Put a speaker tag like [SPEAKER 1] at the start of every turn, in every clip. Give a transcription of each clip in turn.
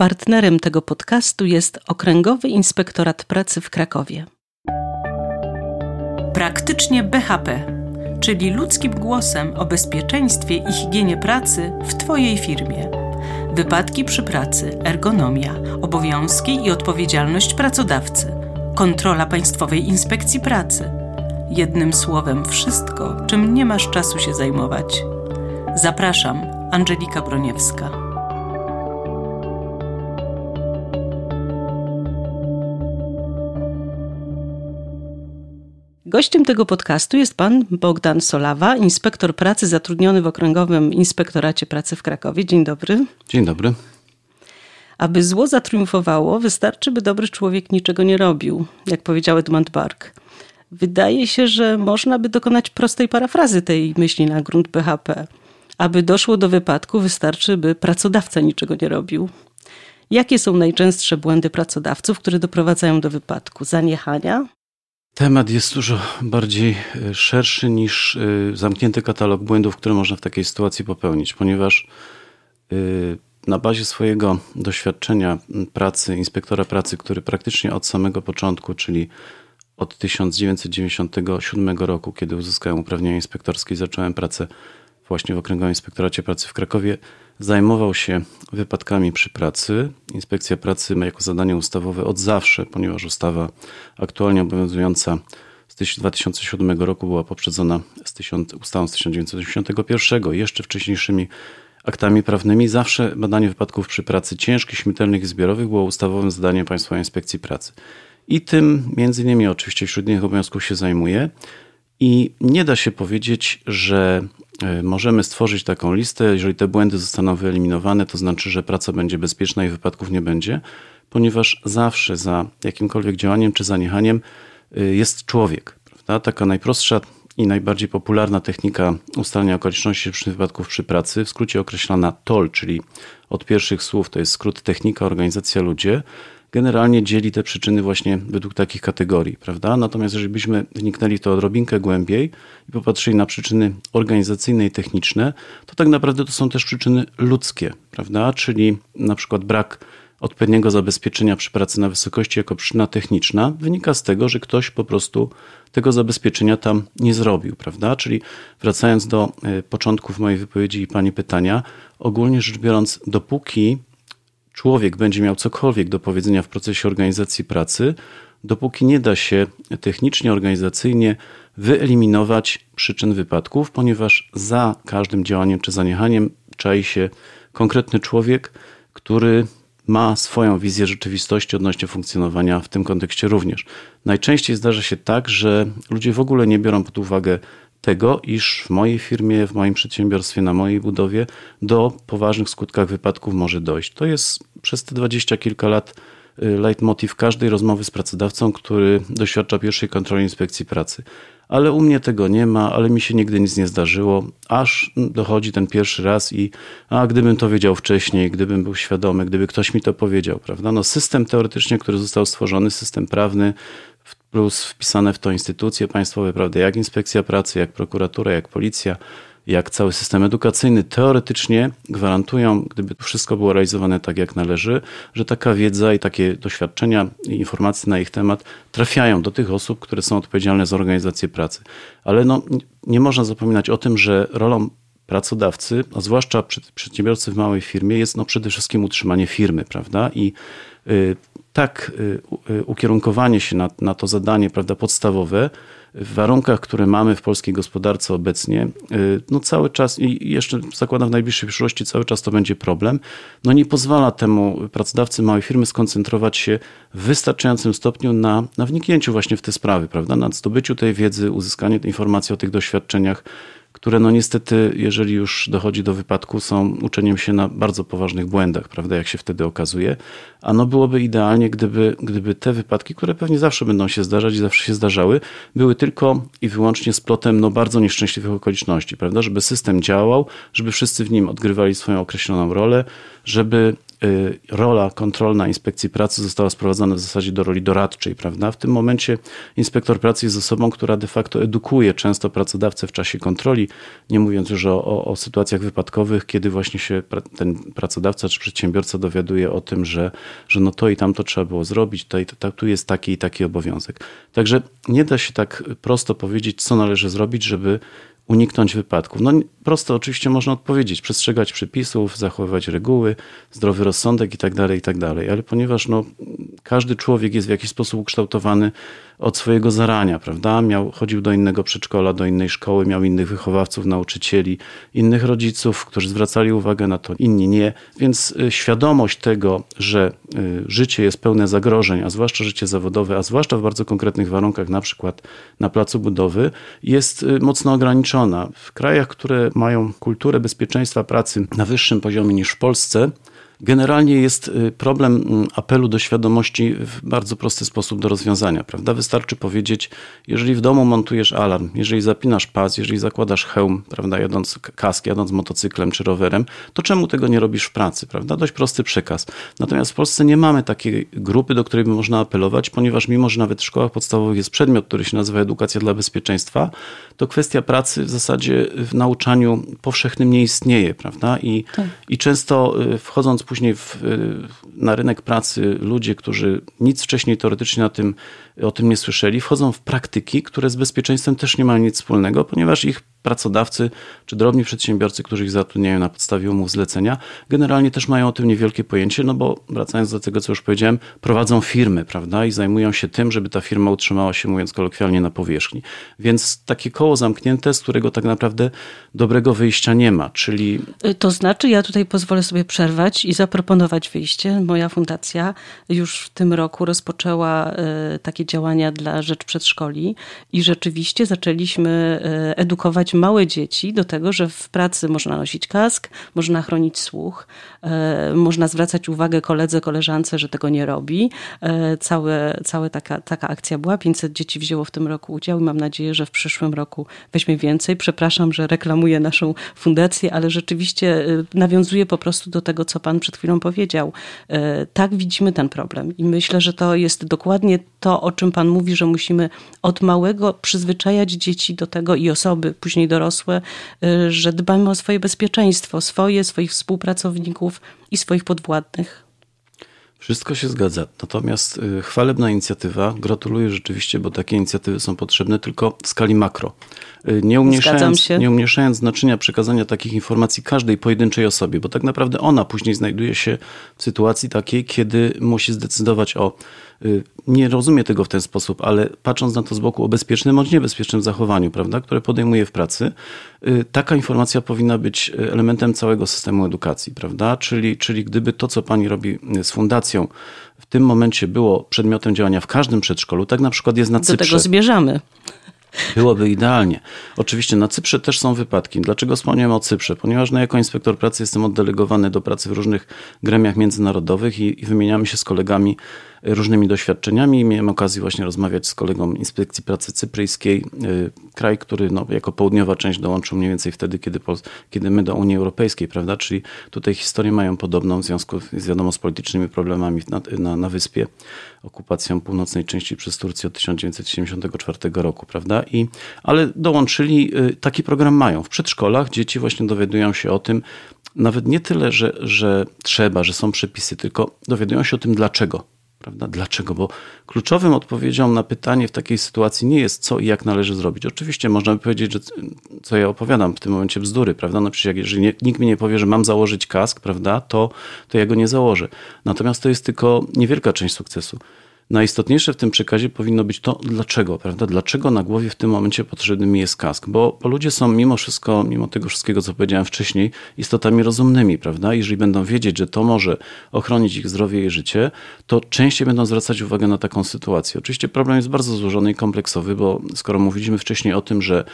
[SPEAKER 1] Partnerem tego podcastu jest Okręgowy Inspektorat Pracy w Krakowie. Praktycznie BHP, czyli ludzkim głosem o bezpieczeństwie i higienie pracy w Twojej firmie. Wypadki przy pracy, ergonomia, obowiązki i odpowiedzialność pracodawcy, kontrola Państwowej Inspekcji Pracy. Jednym słowem, wszystko, czym nie masz czasu się zajmować. Zapraszam, Angelika Broniewska. Gościem tego podcastu jest pan Bogdan Solawa, inspektor pracy zatrudniony w Okręgowym Inspektoracie Pracy w Krakowie. Dzień dobry.
[SPEAKER 2] Dzień dobry.
[SPEAKER 1] Aby zło zatriumfowało, wystarczy, by dobry człowiek niczego nie robił, jak powiedział Edmund Burke. Wydaje się, że można by dokonać prostej parafrazy tej myśli na grunt BHP. Aby doszło do wypadku, wystarczy, by pracodawca niczego nie robił. Jakie są najczęstsze błędy pracodawców, które doprowadzają do wypadku? Zaniechania,
[SPEAKER 2] Temat jest dużo bardziej e, szerszy niż e, zamknięty katalog błędów, które można w takiej sytuacji popełnić, ponieważ e, na bazie swojego doświadczenia pracy, inspektora pracy, który praktycznie od samego początku, czyli od 1997 roku, kiedy uzyskałem uprawnienia inspektorskie i zacząłem pracę właśnie w Okręgowym Inspektoracie Pracy w Krakowie, zajmował się wypadkami przy pracy. Inspekcja pracy ma jako zadanie ustawowe od zawsze, ponieważ ustawa aktualnie obowiązująca z 2007 roku była poprzedzona z tysiąc, ustawą z 1981, jeszcze wcześniejszymi aktami prawnymi. Zawsze badanie wypadków przy pracy ciężkich, śmiertelnych i zbiorowych było ustawowym zadaniem Państwowej Inspekcji Pracy. I tym między innymi oczywiście wśród innych obowiązków się zajmuje. I nie da się powiedzieć, że e, możemy stworzyć taką listę. Jeżeli te błędy zostaną wyeliminowane, to znaczy, że praca będzie bezpieczna i wypadków nie będzie, ponieważ zawsze za jakimkolwiek działaniem czy zaniechaniem e, jest człowiek. Prawda? Taka najprostsza i najbardziej popularna technika ustalenia okoliczności przy wypadków przy pracy, w skrócie określana TOL, czyli od pierwszych słów to jest skrót technika, organizacja, ludzie generalnie dzieli te przyczyny właśnie według takich kategorii, prawda? Natomiast jeżeli byśmy wniknęli to odrobinkę głębiej i popatrzyli na przyczyny organizacyjne i techniczne, to tak naprawdę to są też przyczyny ludzkie, prawda? Czyli na przykład brak odpowiedniego zabezpieczenia przy pracy na wysokości jako przyczyna techniczna wynika z tego, że ktoś po prostu tego zabezpieczenia tam nie zrobił, prawda? Czyli wracając do e, początków mojej wypowiedzi i Pani pytania, ogólnie rzecz biorąc, dopóki człowiek będzie miał cokolwiek do powiedzenia w procesie organizacji pracy, dopóki nie da się technicznie, organizacyjnie wyeliminować przyczyn wypadków, ponieważ za każdym działaniem czy zaniechaniem czai się konkretny człowiek, który ma swoją wizję rzeczywistości odnośnie funkcjonowania w tym kontekście również. Najczęściej zdarza się tak, że ludzie w ogóle nie biorą pod uwagę tego, iż w mojej firmie, w moim przedsiębiorstwie, na mojej budowie do poważnych skutkach wypadków może dojść. To jest przez te dwadzieścia kilka lat y, leitmotiv każdej rozmowy z pracodawcą, który doświadcza pierwszej kontroli inspekcji pracy. Ale u mnie tego nie ma, ale mi się nigdy nic nie zdarzyło, aż dochodzi ten pierwszy raz i a gdybym to wiedział wcześniej, gdybym był świadomy, gdyby ktoś mi to powiedział, prawda? No system teoretycznie, który został stworzony, system prawny, plus wpisane w to instytucje państwowe, prawda, jak inspekcja pracy, jak prokuratura, jak policja, jak cały system edukacyjny, teoretycznie gwarantują, gdyby wszystko było realizowane tak jak należy, że taka wiedza i takie doświadczenia i informacje na ich temat trafiają do tych osób, które są odpowiedzialne za organizację pracy. Ale no, nie można zapominać o tym, że rolą pracodawcy, a zwłaszcza przedsiębiorcy w małej firmie, jest no przede wszystkim utrzymanie firmy, prawda? I tak y, y, ukierunkowanie się na, na to zadanie prawda, podstawowe w warunkach, które mamy w polskiej gospodarce obecnie, y, no cały czas i jeszcze zakładam w najbliższej przyszłości cały czas to będzie problem, no nie pozwala temu pracodawcy małej firmy skoncentrować się w wystarczającym stopniu na, na wniknięciu właśnie w te sprawy, prawda, na zdobyciu tej wiedzy, uzyskaniu informacji o tych doświadczeniach, które no niestety, jeżeli już dochodzi do wypadku, są uczeniem się na bardzo poważnych błędach, prawda, jak się wtedy okazuje. A no byłoby idealnie, gdyby, gdyby te wypadki, które pewnie zawsze będą się zdarzać i zawsze się zdarzały, były tylko i wyłącznie splotem no bardzo nieszczęśliwych okoliczności, prawda, żeby system działał, żeby wszyscy w nim odgrywali swoją określoną rolę, żeby rola kontrolna inspekcji pracy została sprowadzona w zasadzie do roli doradczej, prawda? W tym momencie inspektor pracy jest osobą, która de facto edukuje często pracodawcę w czasie kontroli, nie mówiąc już o, o, o sytuacjach wypadkowych, kiedy właśnie się ten pracodawca czy przedsiębiorca dowiaduje o tym, że, że no to i tamto trzeba było zrobić, to i to, tu jest taki i taki obowiązek. Także nie da się tak prosto powiedzieć, co należy zrobić, żeby uniknąć wypadków? No prosto oczywiście można odpowiedzieć, przestrzegać przepisów, zachowywać reguły, zdrowy rozsądek itd., tak itd., tak ale ponieważ no, każdy człowiek jest w jakiś sposób ukształtowany od swojego zarania, prawda? Miał, chodził do innego przedszkola, do innej szkoły, miał innych wychowawców, nauczycieli, innych rodziców, którzy zwracali uwagę na to, inni nie. Więc y, świadomość tego, że y, życie jest pełne zagrożeń, a zwłaszcza życie zawodowe, a zwłaszcza w bardzo konkretnych warunkach, na przykład na placu budowy, jest y, mocno ograniczona. W krajach, które mają kulturę bezpieczeństwa pracy na wyższym poziomie niż w Polsce, Generalnie jest y, problem mm, apelu do świadomości w bardzo prosty sposób do rozwiązania, prawda? Wystarczy powiedzieć, jeżeli w domu montujesz alarm, jeżeli zapinasz pas, jeżeli zakładasz hełm, prawda, jadąc kask, jadąc motocyklem czy rowerem, to czemu tego nie robisz w pracy, prawda? Dość prosty przekaz. Natomiast w Polsce nie mamy takiej grupy, do której by można apelować, ponieważ mimo, że nawet w szkołach podstawowych jest przedmiot, który się nazywa edukacja dla bezpieczeństwa, to kwestia pracy w zasadzie w nauczaniu powszechnym nie istnieje, prawda? I, tak. i często y, wchodząc później w, na rynek pracy ludzie, którzy nic wcześniej teoretycznie na tym, o tym nie słyszeli, wchodzą w praktyki, które z bezpieczeństwem też nie mają nic wspólnego, ponieważ ich pracodawcy czy drobni przedsiębiorcy, którzy ich zatrudniają na podstawie umów zlecenia, generalnie też mają o tym niewielkie pojęcie, no bo wracając do tego, co już powiedziałem, prowadzą firmy, prawda, i zajmują się tym, żeby ta firma utrzymała się, mówiąc kolokwialnie, na powierzchni. Więc takie koło zamknięte, z którego tak naprawdę dobrego wyjścia nie ma, czyli...
[SPEAKER 1] To znaczy, ja tutaj pozwolę sobie przerwać i zaproponować wyjście. Moja fundacja już w tym roku rozpoczęła e, takie działania dla rzecz przedszkoli i rzeczywiście zaczęliśmy e, edukować małe dzieci do tego, że w pracy można nosić kask, można chronić słuch, e, można zwracać uwagę koledze, koleżance, że tego nie robi. E, całe, całe taka, taka akcja była. 500 dzieci wzięło w tym roku udział i mam nadzieję, że w przyszłym roku weźmie więcej. Przepraszam, że reklamuję naszą fundację, ale rzeczywiście e, nawiązuję po prostu do tego, co pan przed chwilą powiedział. Tak widzimy ten problem i myślę, że to jest dokładnie to, o czym pan mówi, że musimy od małego przyzwyczajać dzieci do tego i osoby później później dorosłe, y, że dbamy o swoje bezpieczeństwo, swoje, swoich współpracowników i swoich podwładnych.
[SPEAKER 2] Wszystko się zgadza. Natomiast y, chwalebna inicjatywa, gratuluję rzeczywiście, bo takie inicjatywy są potrzebne tylko w skali makro. Y, nie umniejszając, nie umniejszając znaczenia przekazania takich informacji każdej pojedynczej osobie, bo tak naprawdę ona później znajduje się w sytuacji takiej, kiedy musi zdecydować o Y, nie rozumie tego w ten sposób, ale patrząc na to z boku o bezpiecznym bądź niebezpiecznym zachowaniu, prawda, które podejmuje w pracy, y, taka informacja powinna być elementem całego systemu edukacji, prawda? Czyli, czyli gdyby to, co pani robi z fundacją, w tym momencie było przedmiotem działania w każdym przedszkolu, tak na przykład jest na Cyprze.
[SPEAKER 1] Do tego zmierzamy.
[SPEAKER 2] Byłoby idealnie. Oczywiście na Cyprze też są wypadki. Dlaczego wspomniałem o Cyprze? Ponieważ no, jako inspektor pracy jestem oddelegowany do pracy w różnych gremiach międzynarodowych i, i wymieniamy się z kolegami różnymi doświadczeniami. Miałem okazję właśnie rozmawiać z kolegą Inspekcji Pracy Cypryjskiej, y, kraj, który no, jako południowa część dołączył mniej więcej wtedy, kiedy, kiedy my do Unii Europejskiej, prawda? Czyli tutaj historie mają podobną w związku z, wiadomo, z politycznymi problemami na, na, na wyspie, okupacją północnej części przez Turcję od 1974 roku, prawda? I, ale dołączyli, y, taki program mają. W przedszkolach dzieci właśnie dowiadują się o tym, nawet nie tyle, że, że trzeba, że są przepisy, tylko dowiadują się o tym dlaczego. Prawda? Dlaczego? Bo kluczowym odpowiedzią na pytanie w takiej sytuacji nie jest co i jak należy zrobić. Oczywiście można by powiedzieć, że co ja opowiadam w tym momencie bzdury, prawda? No przecież jeżeli nie, nikt mi nie powie, że mam założyć kask, prawda, to, to ja go nie założę. Natomiast to jest tylko niewielka część sukcesu najistotniejsze w tym przekazie powinno być to, dlaczego, prawda? Dlaczego na głowie w tym momencie potrzebny mi jest kask? Bo, ludzie są mimo wszystko, mimo tego wszystkiego, co powiedziałem wcześniej, istotami rozumnymi, prawda? Jeżeli będą wiedzieć, że to może ochronić ich zdrowie i życie, to częściej będą zwracać uwagę na taką sytuację. Oczywiście problem jest bardzo złożony i kompleksowy, bo skoro mówiliśmy wcześniej o tym, że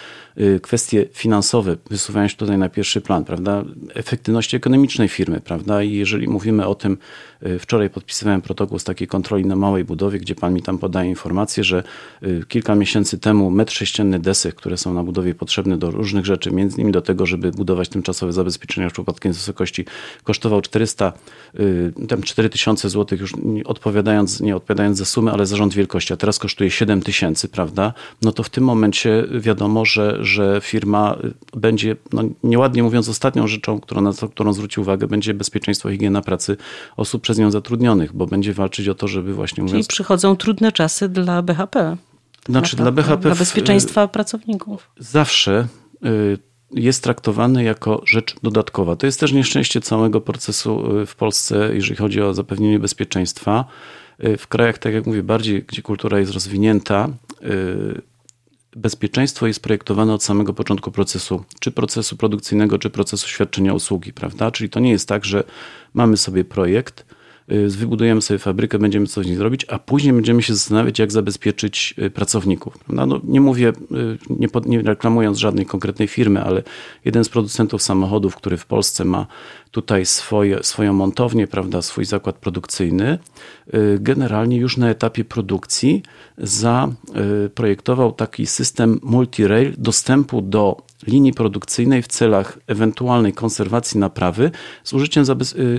[SPEAKER 2] kwestie finansowe wysuwają się tutaj na pierwszy plan, prawda? Efektywności ekonomicznej firmy, prawda? I jeżeli mówimy o tym, y, wczoraj podpisywałem protokół z takiej kontroli na małej budowie, gdzie pan mi tam podaje informację, że y, kilka miesięcy temu metr sześcienny desek, które są na budowie potrzebne do różnych rzeczy, między innymi do tego, żeby budować tymczasowe zabezpieczenia przypadkiem z wysokości, kosztował 400, y, tam 4000 zł, już odpowiadając, nie odpowiadając za sumę, ale za rząd wielkości, a teraz kosztuje 7 tysięcy, prawda? No to w tym momencie wiadomo, że, że firma będzie, no nieładnie mówiąc, ostatnią rzeczą, którą, na którą zwróci uwagę, będzie bezpieczeństwo higiena pracy osób przez nią zatrudnionych, bo będzie walczyć o to, żeby właśnie
[SPEAKER 1] mówiąc... Czyli przychodzą trudne czasy dla BHP.
[SPEAKER 2] Znaczy dla BHP...
[SPEAKER 1] Dla bezpieczeństwa w, pracowników.
[SPEAKER 2] Zawsze y, jest traktowany jako rzecz dodatkowa. To jest też nieszczęście całego procesu y, w Polsce, jeżeli chodzi o zapewnienie bezpieczeństwa. Y, w krajach, tak jak mówię, bardziej, gdzie kultura jest rozwinięta, bezpieczeństwo jest projektowane od samego początku procesu, czy procesu produkcyjnego, czy procesu świadczenia usługi, prawda? Czyli to nie jest tak, że mamy sobie projekt, wybudujemy sobie fabrykę, będziemy coś z niej zrobić, a później będziemy się zastanawiać, jak zabezpieczyć y, pracowników. No, nie mówię, y, nie, pod, nie reklamując żadnej konkretnej firmy, ale jeden z producentów samochodów, który w Polsce ma tutaj swoje, swoją montownię, prawda, swój zakład produkcyjny, y, generalnie już na etapie produkcji zaprojektował taki system multi-rail dostępu do linii produkcyjnej w celach ewentualnej konserwacji naprawy z użyciem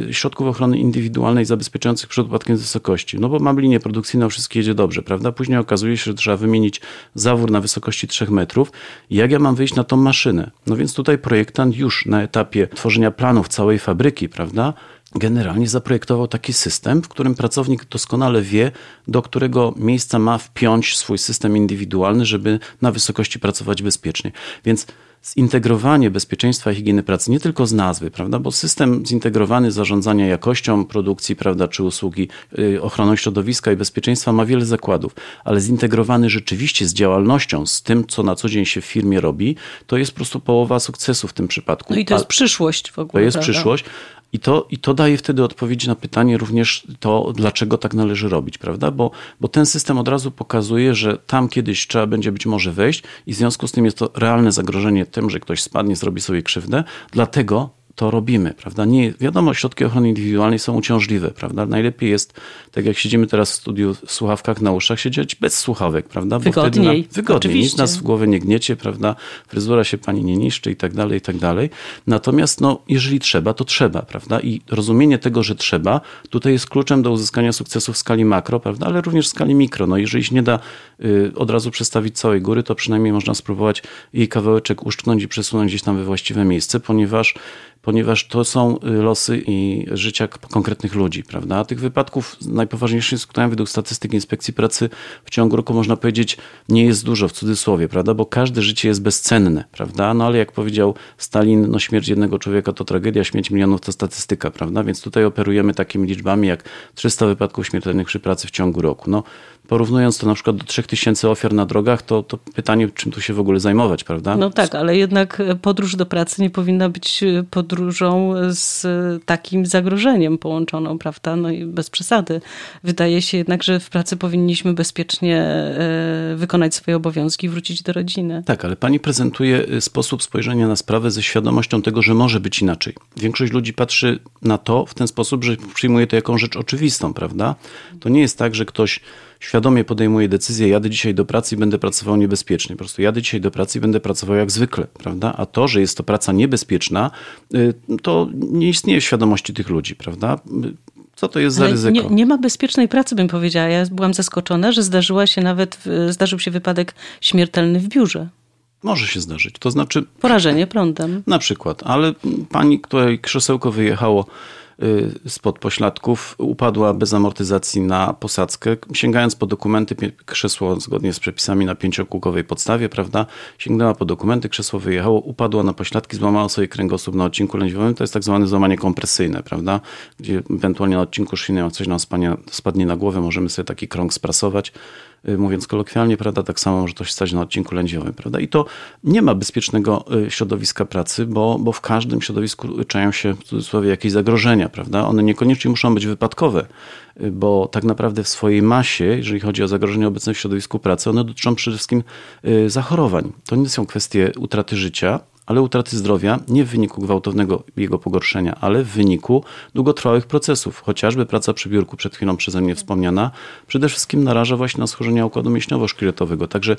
[SPEAKER 2] y, środków ochrony indywidualnej zabezpieczających przed upadkiem z wysokości. No bo mamy linię produkcyjną, wszystko jedzie dobrze, prawda? Później okazuje się, że trzeba wymienić zawór na wysokości 3 metrów. Jak ja mam wyjść na tą maszynę? No więc tutaj projektant już na etapie tworzenia planów całej fabryki, prawda? Generalnie zaprojektował taki system, w którym pracownik doskonale wie, do którego miejsca ma wpiąć swój system indywidualny, żeby na wysokości pracować bezpiecznie. Więc zintegrowanie bezpieczeństwa i higieny pracy nie tylko z nazwy, prawda, bo system zintegrowany zarządzania jakością produkcji, prawda, czy usługi, yy, ochroną środowiska i bezpieczeństwa ma wiele zakładów, ale zintegrowany rzeczywiście z działalnością, z tym, co na co dzień się w firmie robi, to jest po prostu połowa sukcesu w tym przypadku.
[SPEAKER 1] No i to jest przyszłość w ogóle.
[SPEAKER 2] To jest prawda? przyszłość, i to, I to daje wtedy odpowiedź na pytanie również to, dlaczego tak należy robić, prawda? Bo, bo ten system od razu pokazuje, że tam kiedyś trzeba będzie być może wejść i w związku z tym jest to realne zagrożenie tym, że ktoś spadnie, zrobi sobie krzywdę. Dlatego to robimy, prawda? Nie, wiadomo, środki ochrony indywidualnej są uciążliwe, prawda? Najlepiej jest, tak jak siedzimy teraz w studiu w słuchawkach na uszach, siedzieć bez słuchawek, prawda?
[SPEAKER 1] Bo wygodniej.
[SPEAKER 2] Wtedy wygodniej, nic nas w głowę nie gniecie, prawda? Fryzura się pani nie niszczy i tak dalej, i tak dalej. Natomiast, no, jeżeli trzeba, to trzeba, prawda? I rozumienie tego, że trzeba, tutaj jest kluczem do uzyskania sukcesu w skali makro, prawda? Ale również w skali mikro. No, jeżeli się nie da y, od razu przestawić całej góry, to przynajmniej można spróbować jej kawałeczek uszczknąć i przesunąć gdzieś tam we właściwe miejsce, ponieważ ponieważ to są y, losy i życia konkretnych ludzi, prawda? Tych wypadków najpoważniejszym skutkiem według statystyk Inspekcji Pracy w ciągu roku można powiedzieć nie jest dużo w cudzysłowie, prawda? Bo każde życie jest bezcenne, prawda? No ale jak powiedział Stalin, no śmierć jednego człowieka to tragedia, śmierć milionów to statystyka, prawda? Więc tutaj operujemy takimi liczbami jak 300 wypadków śmiertelnych przy pracy w ciągu roku. No porównując to na przykład do 3000 ofiar na drogach, to, to pytanie, czym tu się w ogóle zajmować, prawda?
[SPEAKER 1] No tak, ale jednak podróż do pracy nie powinna być podróżą z takim zagrożeniem połączoną, prawda? No i bez przesady. Wydaje się jednak, że w pracy powinniśmy bezpiecznie e, wykonać swoje obowiązki i wrócić do rodziny.
[SPEAKER 2] Tak, ale pani prezentuje e, sposób spojrzenia na sprawę ze świadomością tego, że może być inaczej. Większość ludzi patrzy na to w ten sposób, że przyjmuje to jako rzecz oczywistą, prawda? To nie jest tak, że ktoś świadomie podejmuję decyzję, jadę dzisiaj do pracy i będę pracował niebezpiecznie. Po prostu jadę dzisiaj do pracy i będę pracował jak zwykle, prawda? A to, że jest to praca niebezpieczna, y, to nie istnieje w świadomości tych ludzi, prawda? Co to jest Ale za ryzyko?
[SPEAKER 1] Nie, nie, ma bezpiecznej pracy, bym powiedziała. Ja byłam zaskoczona, że zdarzyła się nawet, zdarzył się wypadek śmiertelny w biurze.
[SPEAKER 2] Może się zdarzyć. To znaczy.
[SPEAKER 1] Porażenie prądem.
[SPEAKER 2] Na przykład, ale pani, której krzesełko wyjechało spod pośladków upadła bez amortyzacji na posadzkę. Sięgając po dokumenty, krzesło zgodnie z przepisami na pięciokółkowej podstawie, prawda, sięgnęła po dokumenty, krzesło wyjechało, upadła na pośladki, złamała sobie kręgosłup na odcinku lędźwiowym. To jest tak zwane złamanie kompresyjne, prawda, gdzie ewentualnie na odcinku szyjnym coś nam spadnie, spadnie na głowę, możemy sobie taki krąg sprasować. Y, mówiąc kolokwialnie, prawda, tak samo może to się stać na odcinku lędźwiowym, prawda. I to nie ma bezpiecznego y, środowiska pracy, bo, bo w każdym środowisku czają się w cudzysłowie jakieś zagrożenia, prawda. One niekoniecznie muszą być wypadkowe, y, bo tak naprawdę w swojej masie, jeżeli chodzi o zagrożenia obecne w środowisku pracy, one dotyczą przede wszystkim zachorowań. To nie są kwestie utraty życia, ale utraty zdrowia nie w wyniku gwałtownego jego pogorszenia, ale w wyniku długotrwałych procesów. Chociażby praca przy biurku, przed chwilą przeze mnie wspomniana, przede wszystkim naraża właśnie na schorzenia układu mięśniowo-szkieletowego. Także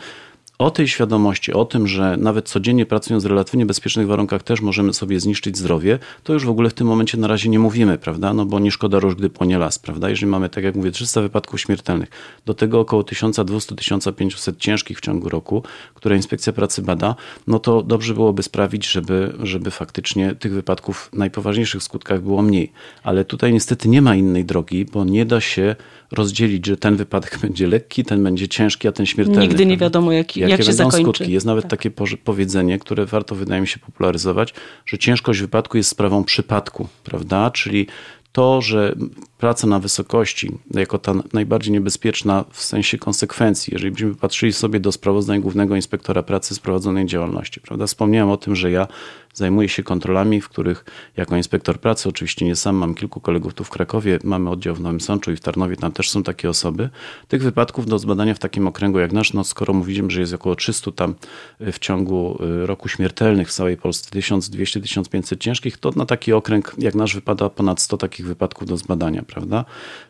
[SPEAKER 2] o tej świadomości, o tym, że nawet codziennie pracując w relatywnie bezpiecznych warunkach też możemy sobie zniszczyć zdrowie, to już w ogóle w tym momencie na razie nie mówimy, prawda? No bo nie szkoda róż, gdy płonie las, prawda? Jeżeli mamy, tak jak mówię, 300 wypadków śmiertelnych, do tego około 1200-1500 ciężkich w ciągu roku, które inspekcja pracy bada, no to dobrze byłoby sprawić, żeby, żeby faktycznie tych wypadków najpoważniejszych skutkach było mniej. Ale tutaj niestety nie ma innej drogi, bo nie da się rozdzielić, że ten wypadek będzie lekki, ten będzie ciężki, a ten śmiertelny.
[SPEAKER 1] Nigdy nie wiadomo, jak,
[SPEAKER 2] jakie
[SPEAKER 1] jak
[SPEAKER 2] będą
[SPEAKER 1] zakończy.
[SPEAKER 2] skutki. Jest nawet
[SPEAKER 1] Tak.
[SPEAKER 2] takie powiedzenie, które warto, wydaje mi się, popularyzować, że ciężkość wypadku jest sprawą przypadku, prawda? Czyli to, że praca na wysokości, jako ta najbardziej niebezpieczna w sensie konsekwencji, jeżeli byśmy patrzyli sobie do sprawozdań Głównego Inspektora Pracy z prowadzonej działalności, prawda? Wspomniałem o tym, że ja zajmuję się kontrolami, w których jako inspektor pracy, oczywiście nie sam, mam kilku kolegów tu w Krakowie, mamy oddział w Nowym Sączu i w Tarnowie, tam też są takie osoby. Tych wypadków do zbadania w takim okręgu jak nasz, no skoro mówimy, że jest około 300 tam y, w ciągu y, roku śmiertelnych w całej Polsce, 1200-1500 ciężkich, to na taki okręg jak nasz wypada ponad 100 takich wypadków do zbadania, prawda?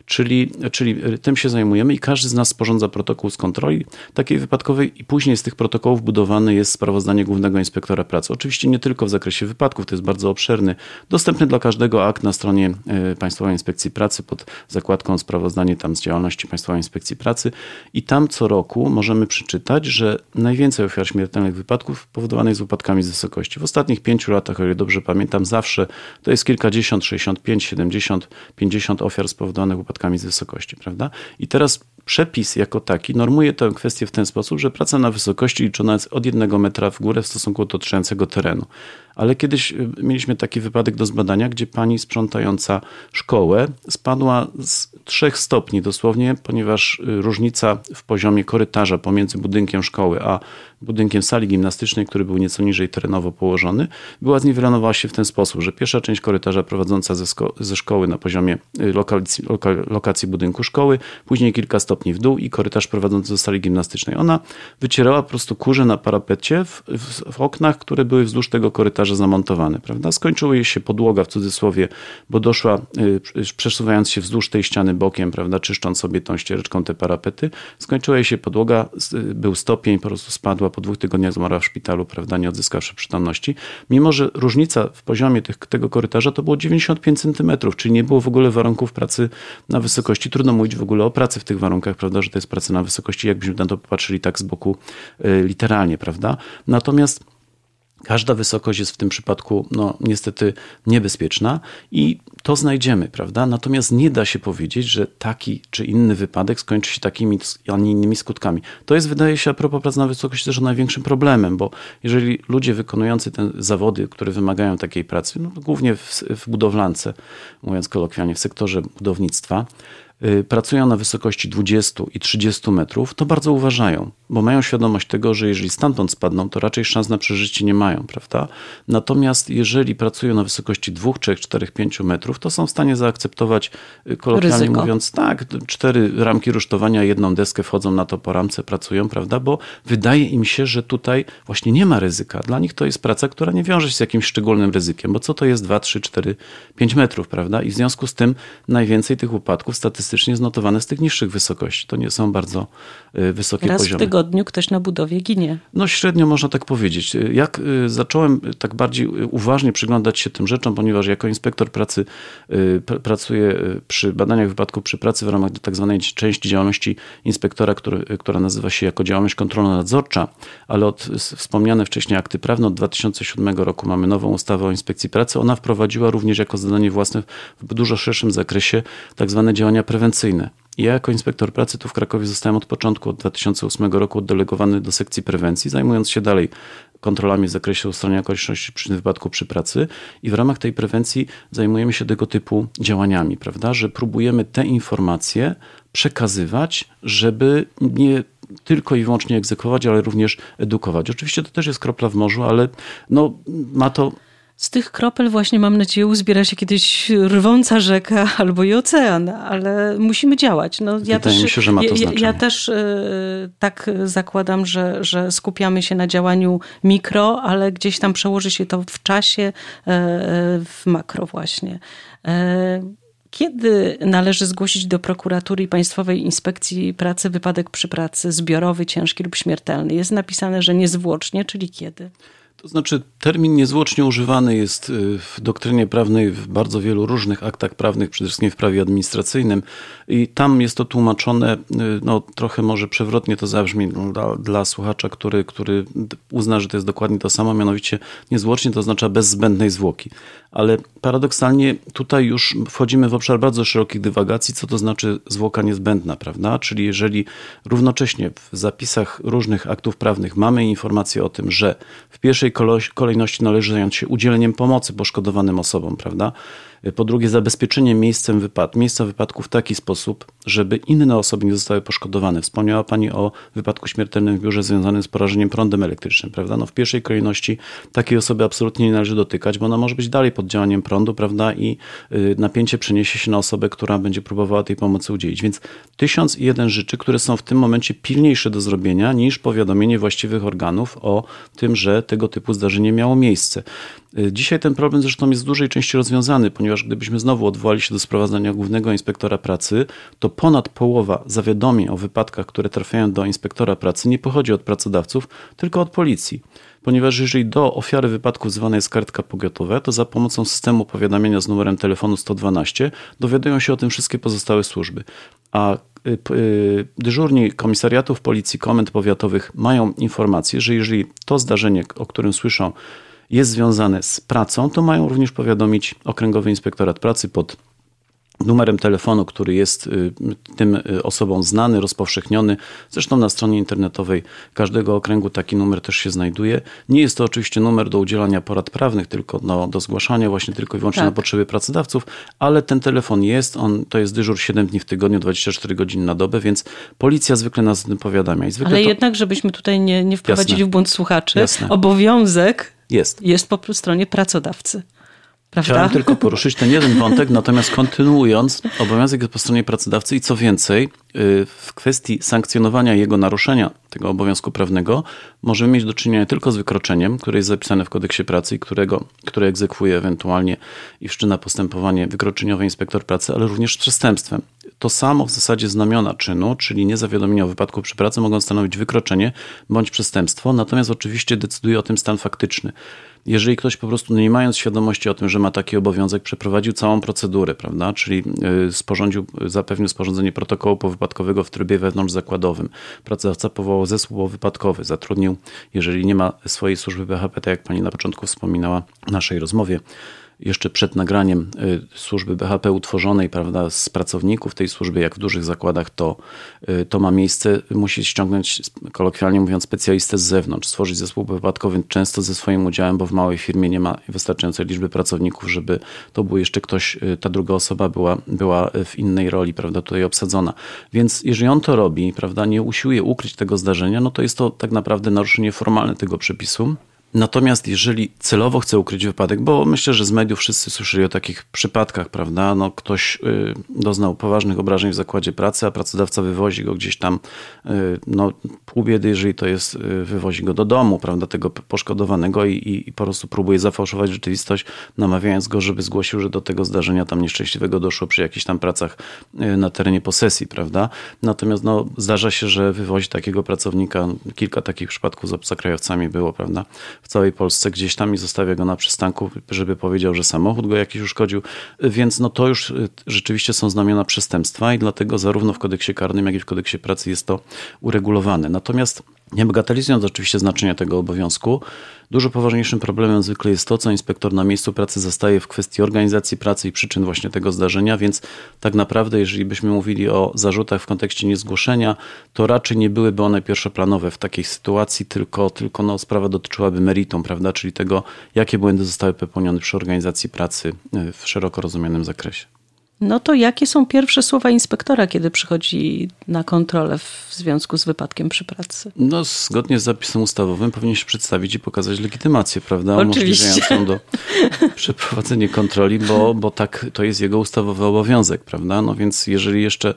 [SPEAKER 2] Czyli, czyli y, tym się zajmujemy i każdy z nas sporządza protokół z kontroli takiej wypadkowej i później z tych protokołów budowany jest sprawozdanie Głównego Inspektora Pracy. Oczywiście nie tylko w zakresie wypadków, to jest bardzo obszerny, dostępny dla każdego akt na stronie y, Państwowej Inspekcji Pracy pod zakładką sprawozdanie tam z działalności Państwowej Inspekcji Pracy i tam co roku możemy przeczytać, że najwięcej ofiar śmiertelnych wypadków powodowanych jest wypadkami z wysokości. W ostatnich pięciu latach, o ile dobrze pamiętam, zawsze to jest kilkadziesiąt, 65, 70, 50 ofiar spowodowanych wypadkami z wysokości, prawda? I teraz przepis jako taki normuje tę kwestię w ten sposób, że praca na wysokości liczona jest od jednego metra w górę w stosunku do otaczającego terenu. Ale kiedyś y, mieliśmy taki wypadek do zbadania, gdzie pani sprzątająca szkołę spadła z trzech stopni dosłownie, ponieważ y, różnica w poziomie korytarza pomiędzy budynkiem szkoły a budynkiem sali gimnastycznej, który był nieco niżej terenowo położony, była zniwelowana się w ten sposób, że pierwsza część korytarza prowadząca ze, sko- ze szkoły na poziomie y, lokalicji, loka- lokacji budynku szkoły, później kilka stopni w dół i korytarz prowadzący do sali gimnastycznej. Ona wycierała po prostu kurze na parapecie w, w, w oknach, które były wzdłuż tego korytarza zamontowane, prawda? Skończyła jej się podłoga w cudzysłowie, bo doszła, y, przesuwając się wzdłuż tej ściany bokiem, prawda, czyszcząc sobie tą ściereczką te parapety, skończyła jej się podłoga, y, był stopień, po prostu spadła, po dwóch tygodniach zmarła w szpitalu, prawda, nie odzyskawszy przytomności. Mimo, że różnica w poziomie tych, tego korytarza to było 95 centymetrów, czyli nie było w ogóle warunków pracy na wysokości. Trudno mówić w ogóle o pracy w tych warunkach, prawda, że to jest praca na wysokości, jakbyśmy na to popatrzyli tak z boku y, literalnie, prawda. Natomiast Każda wysokość jest w tym przypadku, no, niestety niebezpieczna i to znajdziemy, prawda? Natomiast nie da się powiedzieć, że taki czy inny wypadek skończy się takimi, a nie innymi skutkami. To jest, wydaje się, a propos pracy na wysokości też największym problemem, bo jeżeli ludzie wykonujący te zawody, które wymagają takiej pracy, no, głównie w, w budowlance, mówiąc kolokwialnie, w sektorze budownictwa, pracują na wysokości 20 i 30 metrów, to bardzo uważają, bo mają świadomość tego, że jeżeli stamtąd spadną, to raczej szans na przeżycie nie mają, prawda? Natomiast jeżeli pracują na wysokości 2, 3, 4, 5 metrów, to są w stanie zaakceptować, y, kolokwialnie
[SPEAKER 1] Ryzyko.
[SPEAKER 2] mówiąc, tak, cztery ramki rusztowania, jedną deskę wchodzą na to po ramce, pracują, prawda? Bo wydaje im się, że tutaj właśnie nie ma ryzyka. Dla nich to jest praca, która nie wiąże się z jakimś szczególnym ryzykiem, bo co to jest 2, 3, 4, 5 metrów, prawda? I w związku z tym najwięcej tych upadków statystycznie jest notowane z tych niższych wysokości. To nie są bardzo y, wysokie
[SPEAKER 1] Raz w
[SPEAKER 2] poziomy.
[SPEAKER 1] tygodniu ktoś na budowie ginie.
[SPEAKER 2] No średnio można tak powiedzieć. Jak y, zacząłem tak bardziej y, uważnie przyglądać się tym rzeczom, ponieważ jako inspektor pracy y, pr- pracuję y, przy badaniach wypadków przy pracy w ramach tak zwanej części działalności inspektora, który, y, która nazywa się jako działalność kontrolno-nadzorcza, ale od wspomniane wcześniej akty prawne od 2007 roku mamy nową ustawę o inspekcji pracy. Ona wprowadziła również jako zadanie własne w dużo szerszym zakresie tak zwane działania prewencyjne. I Ja jako inspektor pracy tu w Krakowie zostałem od początku, od 2008 roku oddelegowany do sekcji prewencji, zajmując się dalej kontrolami w zakresie ustalenia okoliczności przyczyn wypadku przy pracy. I w ramach tej prewencji zajmujemy się tego typu działaniami, prawda, że próbujemy te informacje przekazywać, żeby nie tylko i wyłącznie egzekwować, ale również edukować. Oczywiście to też jest kropla w morzu, ale no, ma to
[SPEAKER 1] z tych kropel właśnie mam nadzieję uzbiera się kiedyś rwąca rzeka albo i ocean, ale musimy działać. No,
[SPEAKER 2] ja Wydaje też, mi się, że ma to znaczenie.
[SPEAKER 1] Ja, ja też y, tak zakładam, że, że skupiamy się na działaniu mikro, ale gdzieś tam przełoży się to w czasie y, w makro właśnie. Y, kiedy należy zgłosić do prokuratury i Państwowej Inspekcji Pracy wypadek przy pracy zbiorowy, ciężki lub śmiertelny? Jest napisane, że niezwłocznie, czyli kiedy?
[SPEAKER 2] To znaczy, termin niezwłocznie używany jest y, w doktrynie prawnej w bardzo wielu różnych aktach prawnych, przede wszystkim w prawie administracyjnym, i tam jest to tłumaczone, y, no trochę może przewrotnie to zabrzmi dla, dla słuchacza, który, który uzna, że to jest dokładnie to samo, mianowicie niezwłocznie to oznacza bez zbędnej zwłoki. Ale paradoksalnie tutaj już wchodzimy w obszar bardzo szerokich dywagacji, co to znaczy zwłoka niezbędna, prawda? Czyli jeżeli równocześnie w zapisach różnych aktów prawnych mamy informację o tym, że w pierwszej kolejności należy zająć się udzieleniem pomocy poszkodowanym osobom, prawda? Po drugie, zabezpieczenie miejscem wypad miejsca wypadku w taki sposób, żeby inne osoby nie zostały poszkodowane. Wspomniała Pani o wypadku śmiertelnym w biurze związanym z porażeniem prądem elektrycznym, prawda? No w pierwszej kolejności takiej osoby absolutnie nie należy dotykać, bo ona może być dalej pod działaniem prądu, prawda? I y, napięcie przeniesie się na osobę, która będzie próbowała tej pomocy udzielić. Więc tysiąc i jeden rzeczy, które są w tym momencie pilniejsze do zrobienia niż powiadomienie właściwych organów o tym, że tego typu zdarzenie miało miejsce. Y, dzisiaj ten problem zresztą jest w dużej części rozwiązany, ponieważ gdybyśmy znowu odwołali się do sprowadzania głównego inspektora pracy, to ponad połowa zawiadomień o wypadkach, które trafiają do inspektora pracy, nie pochodzi od pracodawców, tylko od policji. Ponieważ jeżeli do ofiary wypadku zwana jest kartka pogotowa, to za pomocą systemu powiadamiania z numerem telefonu 112 dowiadują się o tym wszystkie pozostałe służby. A y, y, dyżurni komisariatów policji, komend powiatowych mają informację, że jeżeli to zdarzenie, o którym słyszą, jest związane z pracą, to mają również powiadomić Okręgowy Inspektorat Pracy pod numerem telefonu, który jest y, tym y, osobom znany, rozpowszechniony. Zresztą na stronie internetowej każdego okręgu taki numer też się znajduje. Nie jest to oczywiście numer do udzielania porad prawnych, tylko no, do zgłaszania właśnie tylko i wyłącznie tak. na potrzeby pracodawców, ale ten telefon jest, on to jest dyżur 7 dni w tygodniu, 24 godziny na dobę, więc policja zwykle nas o tym powiadamia.
[SPEAKER 1] ale to... jednak, żebyśmy tutaj nie, nie wprowadzili Jasne. w błąd słuchaczy, Jasne. obowiązek
[SPEAKER 2] jest.
[SPEAKER 1] Jest po stronie pracodawcy. Prawda?
[SPEAKER 2] Chciałem tylko poruszyć ten jeden wątek, natomiast kontynuując, obowiązek jest po stronie pracodawcy i co więcej, y, w kwestii sankcjonowania jego naruszenia, tego obowiązku prawnego, możemy mieć do czynienia tylko z wykroczeniem, które jest zapisane w kodeksie pracy i którego, które egzekwuje ewentualnie i wszczyna postępowanie wykroczeniowe inspektor pracy, ale również z przestępstwem. To samo w zasadzie znamiona czynu, czyli niezawiadomienie o wypadku przy pracy mogą stanowić wykroczenie bądź przestępstwo, natomiast oczywiście decyduje o tym stan faktyczny. Jeżeli ktoś po prostu nie mając świadomości o tym, że ma taki obowiązek, przeprowadził całą procedurę, prawda, czyli y, sporządził, zapewnił sporządzenie protokołu powypadkowego w trybie wewnątrzzakładowym, pracodawca powołał zespół wypadkowy, zatrudnił, jeżeli nie ma swojej służby BHP, tak jak pani na początku wspominała w naszej rozmowie, jeszcze przed nagraniem y, służby BHP utworzonej, prawda, z pracowników tej służby, jak w dużych zakładach to, y, to ma miejsce, musi ściągnąć, kolokwialnie mówiąc, specjalistę z zewnątrz, stworzyć zespół wypadkowy często ze swoim udziałem, bo w małej firmie nie ma wystarczającej liczby pracowników, żeby to był jeszcze ktoś, y, ta druga osoba była, była w innej roli, prawda, tutaj obsadzona. Więc jeżeli on to robi, prawda, nie usiłuje ukryć tego zdarzenia, no to jest to tak naprawdę naruszenie formalne tego przepisu. Natomiast jeżeli celowo chce ukryć wypadek, bo myślę, że z mediów wszyscy słyszeli o takich przypadkach, prawda? No, ktoś y, doznał poważnych obrażeń w zakładzie pracy, a pracodawca wywozi go gdzieś tam, y, no pół biedy, jeżeli to jest, y, wywozi go do domu, prawda, tego poszkodowanego i, i, i, po prostu próbuje zafałszować rzeczywistość, namawiając go, żeby zgłosił, że do tego zdarzenia tam nieszczęśliwego doszło przy jakichś tam pracach na terenie posesji, prawda? Natomiast no, zdarza się, że wywozi takiego pracownika, kilka takich przypadków z obcokrajowcami było, prawda? W całej Polsce gdzieś tam i zostawia go na przystanku, żeby powiedział, że samochód go jakiś uszkodził. Więc no to już y, rzeczywiście są znamiona przestępstwa i dlatego zarówno w kodeksie karnym, jak i w kodeksie pracy jest to uregulowane. Natomiast nie bagatelizując oczywiście znaczenia tego obowiązku, dużo poważniejszym problemem zwykle jest to, co inspektor na miejscu pracy zastaje w kwestii organizacji pracy i przyczyn właśnie tego zdarzenia, więc tak naprawdę, jeżeli byśmy mówili o zarzutach w kontekście niezgłoszenia, to raczej nie byłyby one pierwszoplanowe w takiej sytuacji, tylko, tylko no, sprawa dotyczyłaby meritum, prawda, czyli tego, jakie błędy zostały popełnione przy organizacji pracy w szeroko rozumianym zakresie.
[SPEAKER 1] No to jakie są pierwsze słowa inspektora, kiedy przychodzi na kontrolę w związku z wypadkiem przy pracy?
[SPEAKER 2] No, zgodnie z zapisem ustawowym powinien się przedstawić i pokazać legitymację, prawda?
[SPEAKER 1] Oczywiście.
[SPEAKER 2] do przeprowadzenia kontroli, bo, bo tak to jest jego ustawowy obowiązek, prawda? No więc jeżeli jeszcze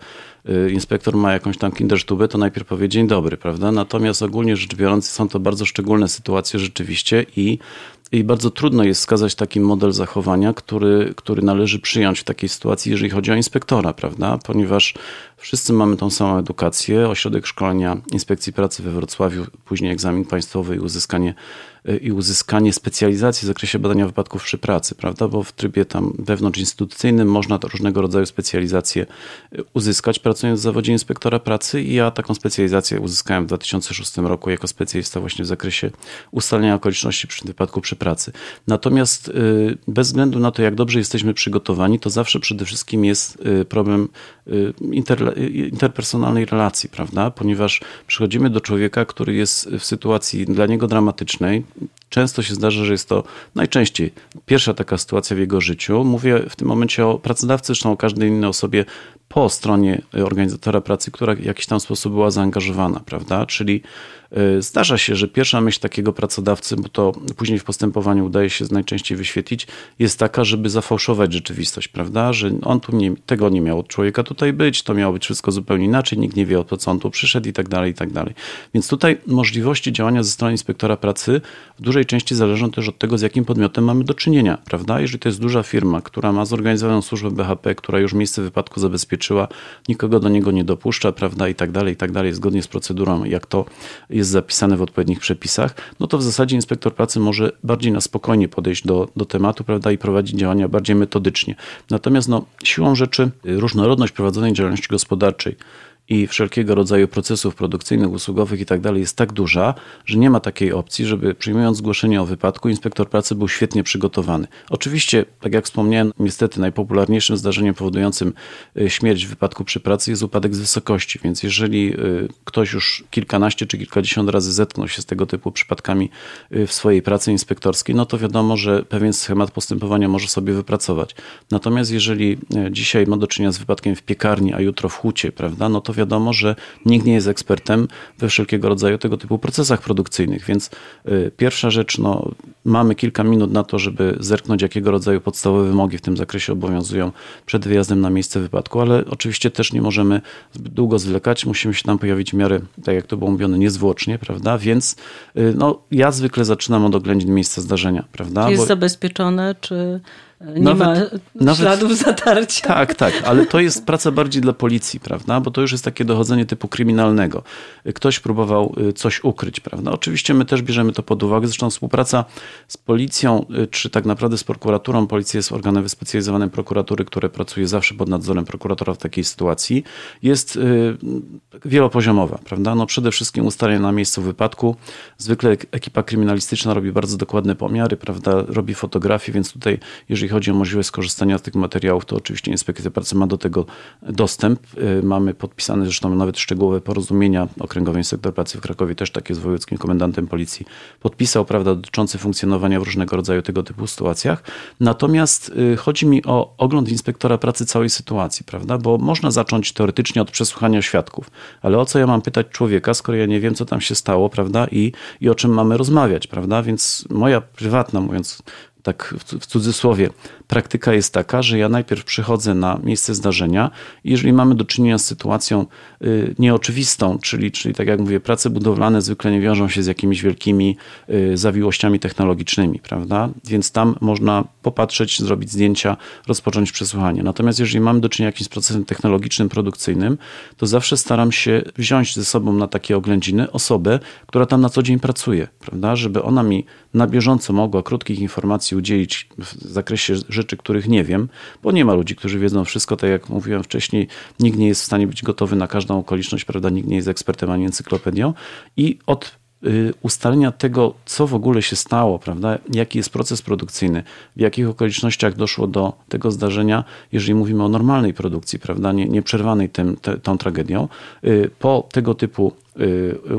[SPEAKER 2] y, inspektor ma jakąś tam kindersztubę, to najpierw powie dzień dobry, prawda? Natomiast ogólnie rzecz biorąc są to bardzo szczególne sytuacje rzeczywiście i i bardzo trudno jest wskazać taki model zachowania, który, który należy przyjąć w takiej sytuacji, jeżeli chodzi o inspektora, prawda? Ponieważ wszyscy mamy tą samą edukację. Ośrodek Szkolenia Inspekcji Pracy we Wrocławiu, później egzamin państwowy i uzyskanie i uzyskanie specjalizacji w zakresie badania wypadków przy pracy, prawda? Bo w trybie tam wewnątrzinstytucyjnym można różnego rodzaju specjalizacje y, uzyskać, pracując w zawodzie inspektora pracy i ja taką specjalizację uzyskałem w 2006 roku jako specjalista właśnie w zakresie ustalenia okoliczności przy wypadku przy pracy. Natomiast y, bez względu na to, jak dobrze jesteśmy przygotowani, to zawsze przede wszystkim jest y, problem inter, interpersonalnej relacji, prawda? Ponieważ przychodzimy do człowieka, który jest w sytuacji dla niego dramatycznej, Często się zdarza, że jest to najczęściej pierwsza taka sytuacja w jego życiu. Mówię w tym momencie o pracodawcy, zresztą o każdej innej osobie po stronie organizatora pracy, która w jakiś tam sposób była zaangażowana, prawda? Czyli y, zdarza się, że pierwsza myśl takiego pracodawcy, bo to później w postępowaniu udaje się najczęściej wyświetlić, jest taka, żeby zafałszować rzeczywistość, prawda? Że on tu nie, tego nie miał od człowieka tutaj być, to miało być wszystko zupełnie inaczej, nikt nie wie o to, co on tu przyszedł i tak dalej, i tak dalej. Więc tutaj możliwości działania ze strony inspektora pracy w dużej części zależą też od tego, z jakim podmiotem mamy do czynienia, prawda? Jeżeli to jest duża firma, która ma zorganizowaną służbę BHP, która już miejsce wypadku zabezpieczy, zabezpieczyła, nikogo do niego nie dopuszcza, prawda, i tak dalej, i tak dalej, zgodnie z procedurą, jak to jest zapisane w odpowiednich przepisach, no to w zasadzie inspektor pracy może bardziej na spokojnie podejść do, do tematu, prawda, i prowadzić działania bardziej metodycznie. Natomiast no, siłą rzeczy różnorodność prowadzonej działalności gospodarczej, i wszelkiego rodzaju procesów produkcyjnych, usługowych i tak jest tak duża, że nie ma takiej opcji, żeby przyjmując zgłoszenie o wypadku, inspektor pracy był świetnie przygotowany. Oczywiście, tak jak wspomniałem, niestety najpopularniejszym zdarzeniem powodującym y, śmierć w wypadku przy pracy jest upadek z wysokości, więc jeżeli y, ktoś już kilkanaście czy kilkadziesiąt razy zetknął się z tego typu przypadkami y, w swojej pracy inspektorskiej, no to wiadomo, że pewien schemat postępowania może sobie wypracować. Natomiast jeżeli dzisiaj ma do czynienia z wypadkiem w piekarni, a jutro w hucie, prawda, no to to wiadomo, że nikt nie jest ekspertem we wszelkiego rodzaju tego typu procesach produkcyjnych, więc y, pierwsza rzecz, no, mamy kilka minut na to, żeby zerknąć, jakiego rodzaju podstawowe wymogi w tym zakresie obowiązują przed wyjazdem na miejsce wypadku, ale oczywiście też nie możemy długo zwlekać, musimy się tam pojawić w miarę, tak jak to było mówione, niezwłocznie, prawda, więc y, no, ja zwykle zaczynam od oględzin miejsca zdarzenia, prawda.
[SPEAKER 1] Jest Bo... zabezpieczone, czy nie nawet, ma śladów nawet, zatarcia.
[SPEAKER 2] Tak, tak, ale to jest praca bardziej dla policji, prawda? Bo to już jest takie dochodzenie typu kryminalnego. Ktoś próbował y, coś ukryć, prawda? Oczywiście my też bierzemy to pod uwagę. Zresztą współpraca z policją, y, czy tak naprawdę z prokuraturą, policja jest organem wyspecjalizowanym prokuratury, które pracuje zawsze pod nadzorem prokuratora w takiej sytuacji, jest y, wielopoziomowa, prawda? No przede wszystkim ustalenie na miejscu wypadku. Zwykle ekipa kryminalistyczna robi bardzo dokładne pomiary, prawda? Robi fotografie, więc tutaj, jeżeli chodzi o możliwość skorzystania z tych materiałów, to oczywiście Inspekcja Pracy ma do tego dostęp. Y, mamy podpisane zresztą nawet szczegółowe porozumienia. Okręgowy Inspektor Pracy w Krakowie też takie z wojewódzkim komendantem policji podpisał, prawda, dotyczące funkcjonowania w różnego rodzaju tego typu sytuacjach. Natomiast y, chodzi mi o ogląd inspektora pracy całej sytuacji, prawda, bo można zacząć teoretycznie od przesłuchania świadków, ale o co ja mam pytać człowieka, skoro ja nie wiem, co tam się stało, prawda, i, i o czym mamy rozmawiać, prawda, więc moja prywatna, mówiąc tak w cudzysłowie, praktyka jest taka, że ja najpierw przychodzę na miejsce zdarzenia i jeżeli mamy do czynienia z sytuacją y, nieoczywistą, czyli, czyli tak jak mówię, prace budowlane zwykle nie wiążą się z jakimiś wielkimi y, zawiłościami technologicznymi, prawda? Więc tam można popatrzeć, zrobić zdjęcia, rozpocząć przesłuchanie. Natomiast jeżeli mamy do czynienia jakimś procesem technologicznym, produkcyjnym, to zawsze staram się wziąć ze sobą na takie oględziny osobę, która tam na co dzień pracuje, prawda? Żeby ona mi na bieżąco mogła krótkich informacji udzielić w zakresie rzeczy, których nie wiem, bo nie ma ludzi, którzy wiedzą wszystko, tak jak mówiłem wcześniej, nikt nie jest w stanie być gotowy na każdą okoliczność, prawda? Nikt nie jest ekspertem ani encyklopedią i od y, ustalenia tego, co w ogóle się stało, prawda? jaki jest proces produkcyjny, w jakich okolicznościach doszło do tego zdarzenia, jeżeli mówimy o normalnej produkcji, prawda? nie, nieprzerwanej tym, te, tą tragedią. Y, po tego typu